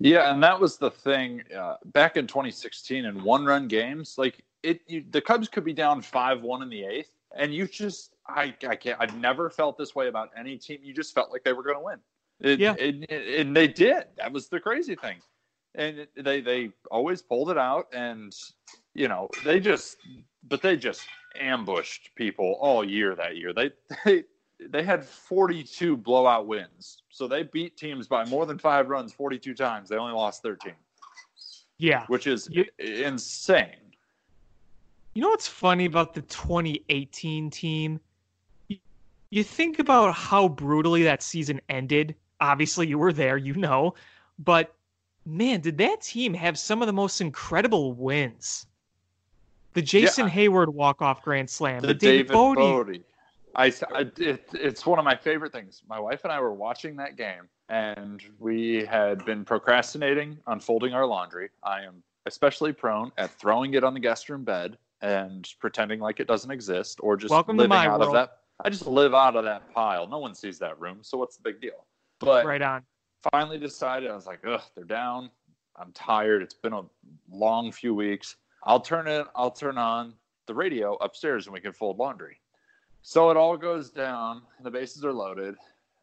Yeah, and that was the thing uh, back in 2016 in one-run games. Like it, you, the Cubs could be down five-one in the eighth, and you just I, I can't. I've never felt this way about any team. You just felt like they were going to win. It, yeah, it, it, and they did. That was the crazy thing. And they they always pulled it out, and you know they just, but they just ambushed people all year that year. They they they had 42 blowout wins, so they beat teams by more than five runs 42 times. They only lost 13. Yeah, which is you, insane. You know what's funny about the 2018 team? You think about how brutally that season ended. Obviously, you were there, you know, but man, did that team have some of the most incredible wins? The Jason yeah. Heyward walk-off grand slam, the, the David, David Bote. Bote. I, I it, it's one of my favorite things. My wife and I were watching that game, and we had been procrastinating on folding our laundry. I am especially prone at throwing it on the guest room bed and pretending like it doesn't exist, or just Welcome living out world. of that. I just live out of that pile. No one sees that room, so what's the big deal? But right on. Finally decided I was like, ugh, they're down. I'm tired. It's been a long few weeks. I'll turn it. I'll turn on the radio upstairs, and we can fold laundry. So it all goes down, and the bases are loaded.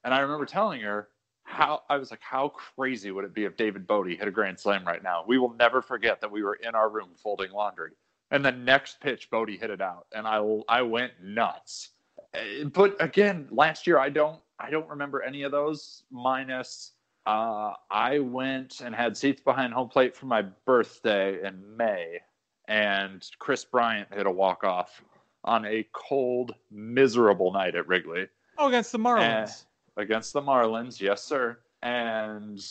And I remember telling her how I was like, how crazy would it be if David Bote hit a grand slam right now? We will never forget that we were in our room folding laundry. And the next pitch, Bote hit it out, and I I went nuts. Eh, but again, last year I don't I don't remember any of those. Minus, uh, I went and had seats behind home plate for my birthday in May, and Kris Bryant hit a walk off on a cold, miserable night at Wrigley. Oh, against the Marlins. And against the Marlins, yes, sir. And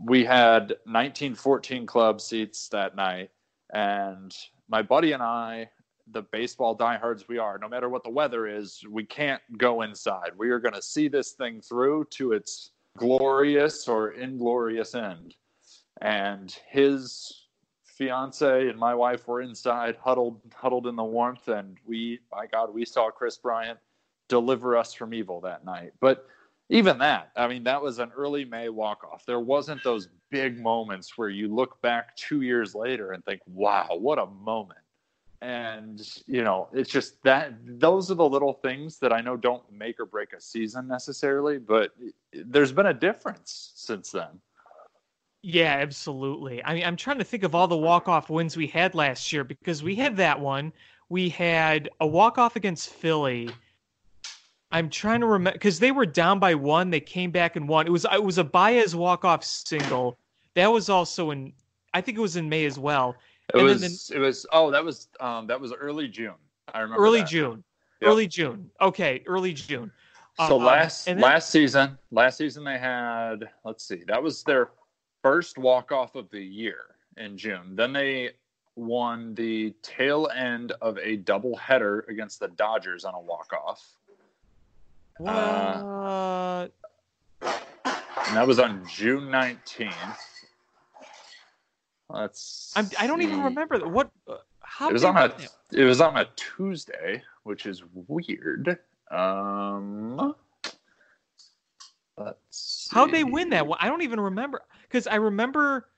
we had 1914 club seats that night, and my buddy and I, the baseball diehards we are, no matter what the weather is, we can't go inside. We are going to see this thing through to its glorious or inglorious end. And his fiance and my wife were inside, huddled, huddled in the warmth, and we, by God, we saw Kris Bryant deliver us from evil that night. But even that, I mean, that was an early May walk off. There wasn't those big moments where you look back two years later and think, wow, what a moment. And, you know, it's just that those are the little things that I know don't make or break a season necessarily, but there's been a difference since then. Yeah, absolutely. I mean, I'm trying to think of all the walk off wins we had last year because we had that one. We had a walk off against Philly I'm trying to remember because they were down by one. They came back and won. It was it was a Baez walk off single. That was also in I think it was in May as well. It and was the, it was oh that was um that was early June. I remember early that. June. Yep. Early June. Okay, early June. So um, last then, last season, last season they had let's see, that was their first walk off of the year in June. Then they won the tail end of a double header against the Dodgers on a walk off. What? Uh, and that was on June 19th. Let's. I'm, I do not even remember what. Uh, how it was on a. It was on a Tuesday, which is weird. Um. Let's. How'd they win that? Well, I don't even remember because I remember,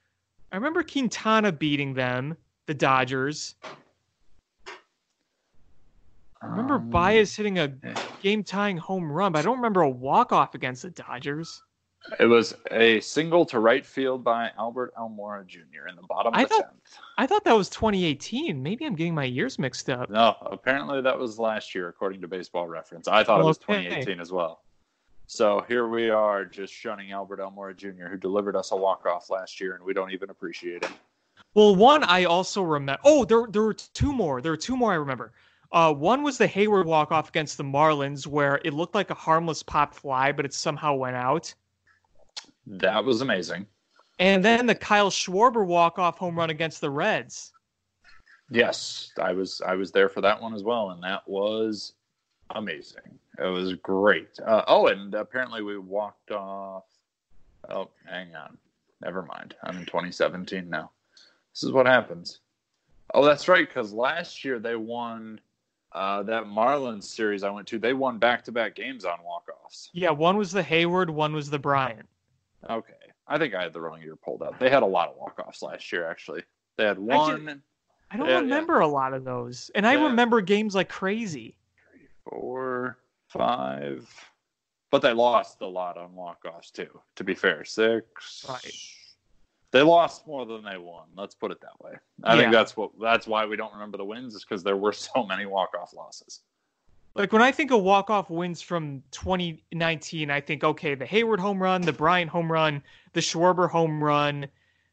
I remember Quintana beating them, the Dodgers. I remember um, Baez hitting a game tying home run, but I don't remember a walk off against the Dodgers. It was a single to right field by Albert Almora Jr. in the bottom of I the thought, 10th. I thought that was 2018. Maybe I'm getting my years mixed up. No, apparently that was last year, according to Baseball Reference. I thought it was 2018 as well. So here we are, just shunning Albert Almora Jr., who delivered us a walk off last year, and we don't even appreciate him. Well, one I also remember. Oh, there there were two more. There were two more I remember. Uh, one was the Heyward walk off against the Marlins, where it looked like a harmless pop fly, but it somehow went out. That was amazing. And then the Kyle Schwarber walk off home run against the Reds. Yes, I was I was there for that one as well, and that was amazing. It was great. Uh, oh, and apparently we walked off. Oh, hang on. Never mind. I'm in 2017 now. This is what happens. Oh, that's right. Because last year they won uh, that Marlins series I went to, they won back to back games on walk offs. Yeah, one was the Heyward, one was the Bryant. Okay. I think I had the wrong year pulled up. They had a lot of walk offs last year, actually. They had one. I, just, I don't remember yeah. a lot of those. And I remember games like crazy. Three, four, five. But they lost a lot on walk offs, too, to be fair. Six. Right they lost more than they won. Let's put it that way. I yeah. think that's what that's why we don't remember the wins is because there were so many walk off losses. Like when I think of walk off wins from 2019, I think okay, the Heyward home run, the Bryant home run, the Schwarber home run.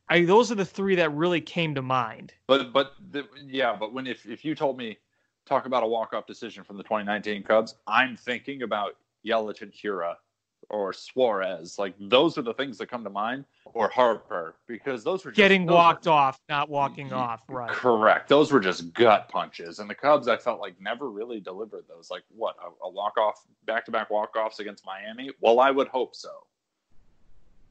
I those are the three that really came to mind. But but the, yeah, but when if if you told me talk about a walk-off decision from the 2019 Cubs, I'm thinking about Yelich and Hiura or Suarez. Like those are the things that come to mind, or Harper, because those were just, getting those walked were, off, not walking off. Right. Correct. Those were just gut punches, and the Cubs, I felt like never really delivered those. Like what a, a walk-off, back-to-back walk-offs against Miami. Well, I would hope so.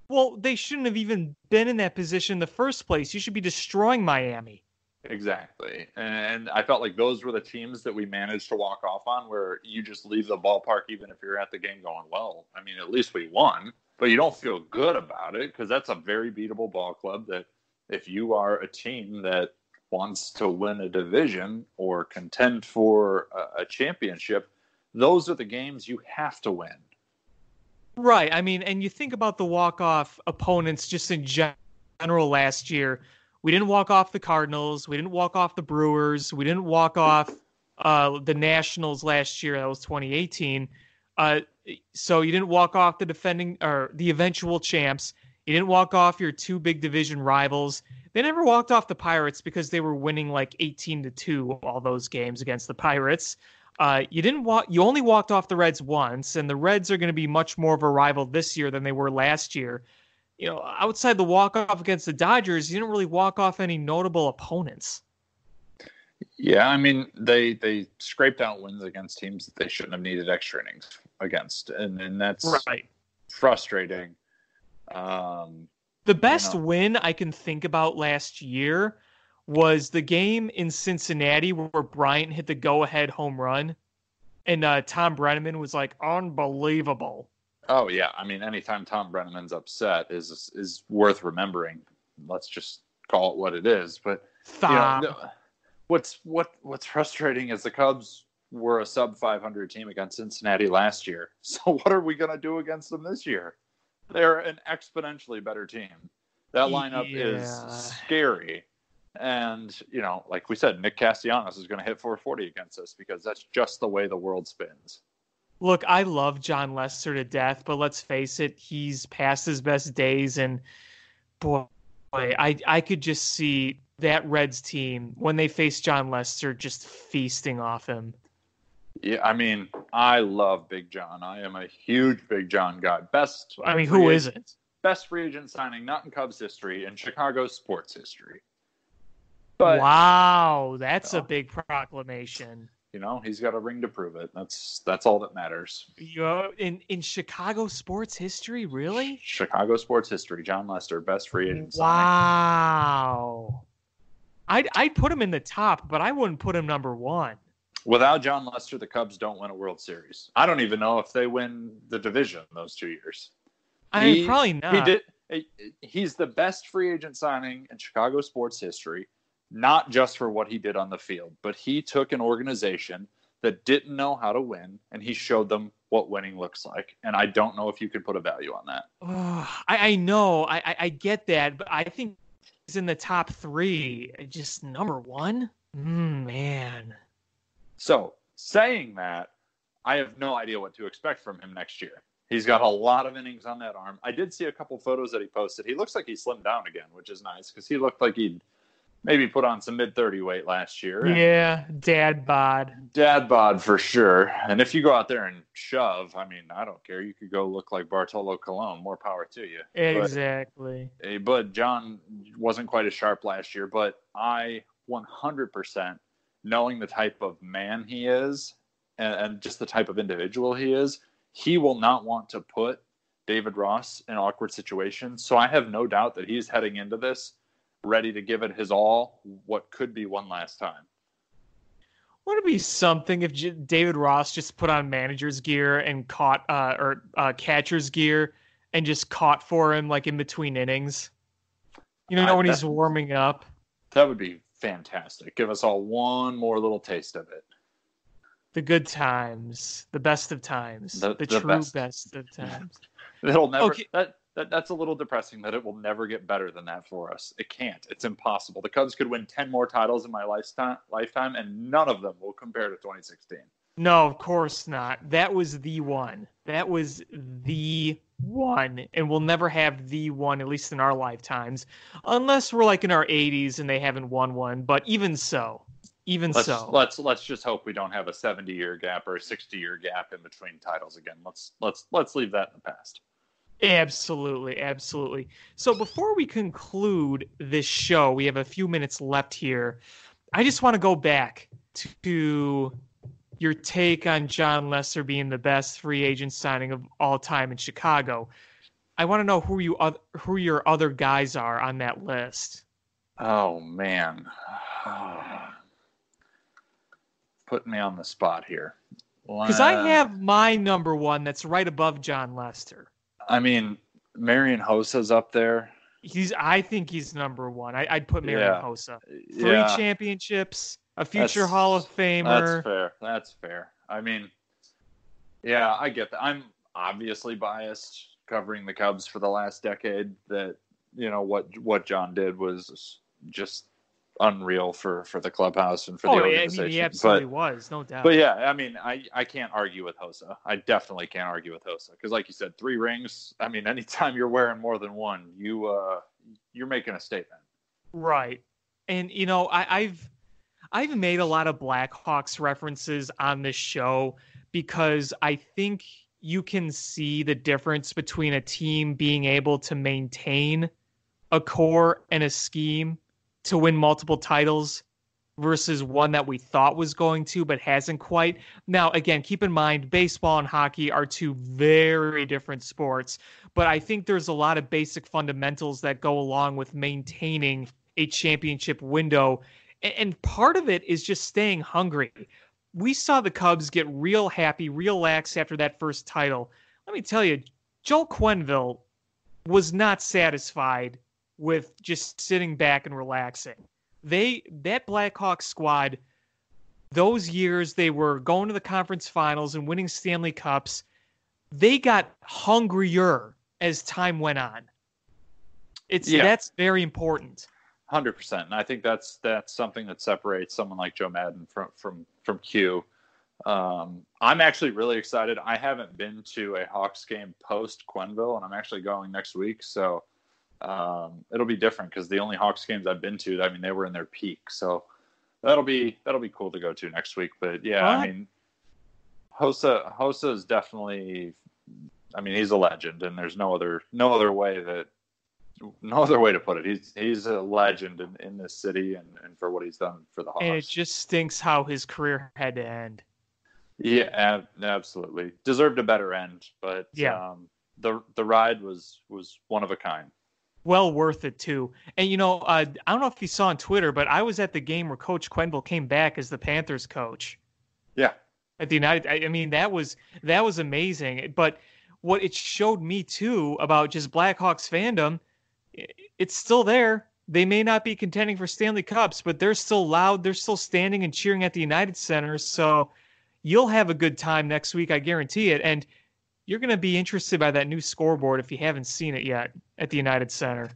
Well, they shouldn't have even been in that position in the first place. You should be destroying Miami. Exactly. And I felt like those were the teams that we managed to walk off on where you just leave the ballpark even if you're at the game going, well, I mean, at least we won, but you don't feel good about it because that's a very beatable ball club that if you are a team that wants to win a division or contend for a, championship, those are the games you have to win. Right. I mean, and you think about the walk-off opponents just in general last year we didn't walk off the Cardinals. We didn't walk off the Brewers. We didn't walk off uh, the Nationals last year. That was 2018. Uh, so you didn't walk off the defending or the eventual champs. You didn't walk off your two big division rivals. They never walked off the Pirates because they were winning like 18 to 2 all those games against the Pirates. Uh, you didn't walk you only walked off the Reds once, and the Reds are going to be much more of a rival this year than they were last year you know, outside the walk off against the Dodgers, you didn't really walk off any notable opponents. Yeah, I mean they they scraped out wins against teams that they shouldn't have needed extra innings against, and and that's right. frustrating. Um, the best you know. win I can think about last year was the game in Cincinnati where Bryant hit the go ahead home run, and uh, Thom Brennaman was like unbelievable. Oh yeah, I mean, anytime Thom Brennaman's upset is is worth remembering. Let's just call it what it is. But you know, what's what what's frustrating is the Cubs were a sub 500 team against Cincinnati last year. So what are we going to do against them this year? They're an exponentially better team. That lineup yeah. is scary. And, you know, like we said, Nick Castellanos is going to hit 440 against us because that's just the way the world spins. Look, I love Jon Lester to death, but let's face it, he's past his best days, and boy, I I could just see that Reds team when they face Jon Lester just feasting off him. Yeah, I mean, I love Big Jon. I am a huge Big Jon guy. Best. I mean, who agent, isn't? Best free agent signing, not in Cubs history, in Chicago sports history. But, wow, that's a big proclamation you know he's got a ring to prove it. That's that's all that matters. You in in chicago sports history really? Chicago sports history. Jon lester best free agent wow. I'd, I'd put him in the top but i wouldn't put him number one. Without Jon lester the cubs don't win a world series. I don't even know if they win the division those two years. I mean he, probably not he did he's the best free agent signing in chicago sports history not just for what he did on the field, but he took an organization that didn't know how to win and he showed them what winning looks like. And I don't know if you could put a value on that. Oh, I, I, know, I, I get that, but I think he's in the top three. Just number one? Mm, man. So, saying that, I have no idea what to expect from him next year. He's got a lot of innings on that arm. I did see a couple photos that he posted. He looks like he slimmed down again, which is nice because he looked like he'd maybe put on some mid 30 weight last year. Yeah, dad bod. Dad bod for sure. And if you go out there and shove, I mean, I don't care. You could go look like Bartolo Colon. More power to you. Exactly. But, but Jon wasn't quite as sharp last year. But I 100%, knowing the type of man he is and, and just the type of individual he is, he will not want to put David Ross in awkward situations. So I have no doubt that he's heading into this ready to give it his all, what could be one last time. Wouldn't it be something if J- David Ross just put on manager's gear and caught uh, or uh, catcher's gear and just caught for him like in between innings? You know, when he's warming up. That would be fantastic. Give us all one more little taste of it. The good times, the best of times, the, the, the true best. best. of times. It'll never. Okay. That that, that's a little depressing that it will never get better than that for us. It can't. It's impossible. The Cubs could win 10 more titles in my lifetime, lifetime and none of them will compare to 2016. No, of course not. That was the one. That was the one. And we'll never have the one, at least in our lifetimes, unless we're like in our 80s and they haven't won one. But even so. even let's, so, let's let's just hope we don't have a 70 year gap or a 60 year gap in between titles again. Let's let's let's leave that in the past. Absolutely, absolutely. So before we conclude this show, we have a few minutes left here. I just want to go back to your take on Jon Lester being the best free agent signing of all time in Chicago. I want to know who you who your other guys are on that list. Oh man. Putting me on the spot here. Because I have my number one that's right above Jon Lester. I mean, Marian Hossa's up there. He's. I think he's number one. I, would put Marian Yeah. Hossa. Three Yeah, championships, a future That's- Hall of Famer. that's fair. That's fair. I mean, yeah, I get that. I'm obviously biased covering the Cubs for the last decade. That you know what what Jon did was just unreal for for the clubhouse and for oh, the yeah, I organization. mean, he but absolutely was, no doubt. But yeah, I mean, I, I can't argue with Hossa. I definitely can't argue with Hossa because, like you said, three rings. I mean, anytime you're wearing more than one, you uh, you're making a statement. Right. And you know, I, I've I've made a lot of Blackhawks references on this show because I think you can see the difference between a team being able to maintain a core and a scheme to win multiple titles versus one that we thought was going to but hasn't quite. Now, again, keep in mind baseball and hockey are two very different sports, but I think there's a lot of basic fundamentals that go along with maintaining a championship window. And part of it is just staying hungry. We saw the Cubs get real happy, real lax after that first title. Let me tell you, Joel Quenneville was not satisfied with just sitting back and relaxing. They that Blackhawks squad, those years they were going to the conference finals and winning Stanley Cups, they got hungrier as time went on. It's Yeah. that's very important. Hundred percent, and I think that's that's something that separates someone like Joe Maddon from from from Q. Um, I'm actually really excited. I haven't been to a Hawks game post Quenneville, and I'm actually going next week, so um, it'll be different because the only Hawks games I've been to, I mean, they were in their peak, so that'll be that'll be cool to go to next week. But yeah, Well, I mean, Hossa Hossa is definitely, I mean, he's a legend, and there's no other no other way that no other way to put it. He's he's a legend in, in this city and, and for what he's done for the Hawks. And it just stinks how his career had to end. yeah, ab- absolutely deserved a better end, but Yeah. um, the the ride was was one of a kind. Well worth it too. And you know, uh, I don't know if you saw on Twitter, but I was at the game where Coach Quenneville came back as the Panthers coach. Yeah, at the United. I I mean, that was that was amazing. But what it showed me too about just Blackhawks fandom, it's still there. They may not be contending for Stanley Cups, but they're still loud. They're still standing and cheering at the United Center. So you'll have a good time next week, I guarantee it. And you're going to be interested by that new scoreboard if you haven't seen it yet at the United Center.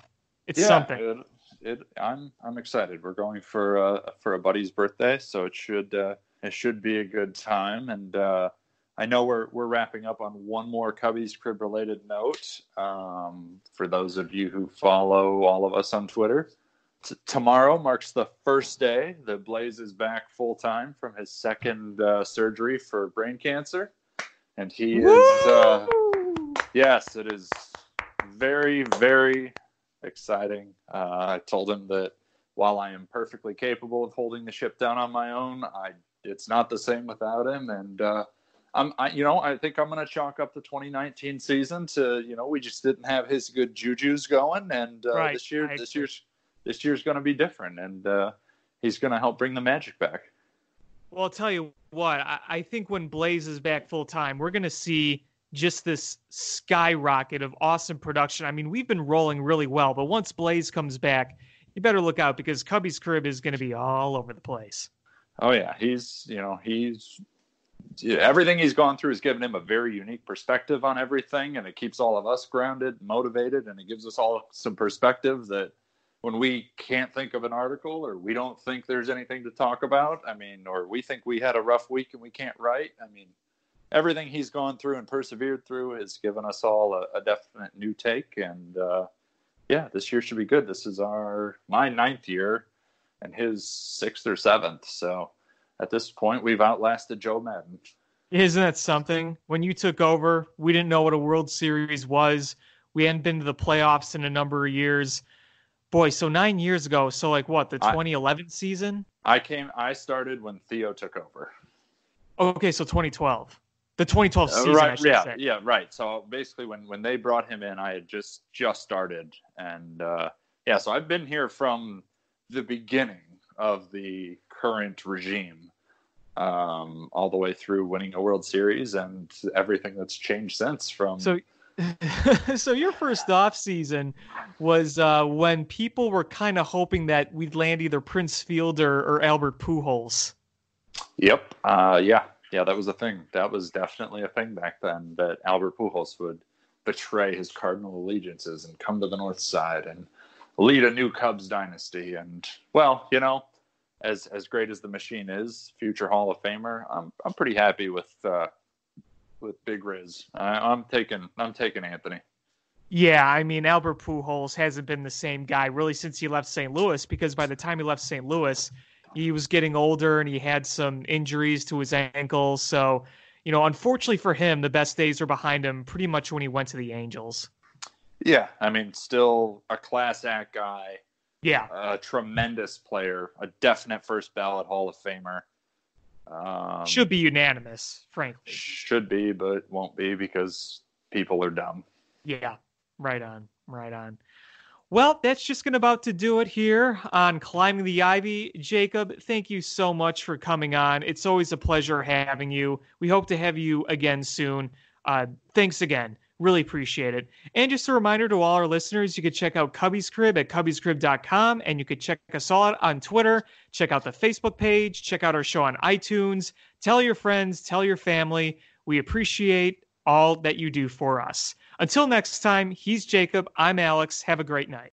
It's yeah, something. It, it, I'm I'm excited. We're going for uh, for a buddy's birthday, so it should uh, it should be a good time. And uh, I know we're we're wrapping up on one more Cubbies crib related note. Um, for those of you who follow all of us on Twitter, T- tomorrow marks the first day that Blaze is back full time from his second uh, surgery for brain cancer, and he is. Uh, Yes, it is very, very exciting. Uh, I told him that while I am perfectly capable of holding the ship down on my own, I it's not the same without him. And uh, I'm, I, you know, I think I'm going to chalk up the 2019 season to, you know, we just didn't have his good juju's going, and uh, Right, this year, I this agree. year's this year's going to be different, and uh, he's going to help bring the magic back. Well, I'll tell you what, I, I think when Blaze is back full time, we're going to see just this skyrocket of awesome production. I mean, we've been rolling really well, but once Blaze comes back, you better look out because Cubbies Crib is going to be all over the place. Oh yeah, he's you know he's everything he's gone through has given him a very unique perspective on everything, and it keeps all of us grounded, motivated, and it gives us all some perspective that when we can't think of an article or we don't think there's anything to talk about, I mean, or we think we had a rough week and we can't write, I mean, everything he's gone through and persevered through has given us all a, a definite new take, and uh, yeah, this year should be good. This is our my ninth year and his sixth or seventh. So at this point, we've outlasted Joe Maddon Isn't that something? When you took over, we didn't know what a World Series was. We hadn't been to the playoffs in a number of years. Boy, so nine years ago. So like what? The 2011 I, season? I came. I started when Theo took over. Okay, so 2012. The 2012 season. Uh, right. yeah. Say. Yeah. Right. So basically, when when they brought him in, I had just just started, and uh, yeah. So I've been here from the beginning of the current regime, um, all the way through winning a World Series and everything that's changed since. From so. so your first off season was uh, when people were kind of hoping that we'd land either Prince Fielder or Albert Pujols. Yep. Uh, yeah yeah, that was a thing. That was definitely a thing back then that Albert Pujols would betray his cardinal allegiances and come to the north side and lead a new Cubs dynasty. And well, you know, as as great as the machine is, future Hall of Famer, I'm I'm pretty happy with uh, with Big Riz. I, I'm taking I'm taking Anthony. Yeah, I mean Albert Pujols hasn't been the same guy really since he left St. Louis because by the time he left St. Louis, he was getting older and he had some injuries to his ankles. So, you know, unfortunately for him, the best days are behind him pretty much when he went to the Angels. Yeah, I mean, still a class act guy. Yeah, a tremendous player, a definite first ballot Hall of Famer. Um, should be unanimous, frankly. Should be, but won't be because people are dumb. Yeah, right on, right on. Well, that's just going about to do it here on Climbing the Ivy. Jacob, thank you so much for coming on. It's always a pleasure having you. We hope to have you again soon. Uh, thanks again. Really appreciate it. And just a reminder to all our listeners, you could check out Cubbies Crib at cubbiescrib.com and you could check us all out on Twitter. Check out the Facebook page. Check out our show on iTunes. Tell your friends, tell your family. We appreciate all that you do for us. Until next time, he's Jacob. I'm Alex. Have a great night.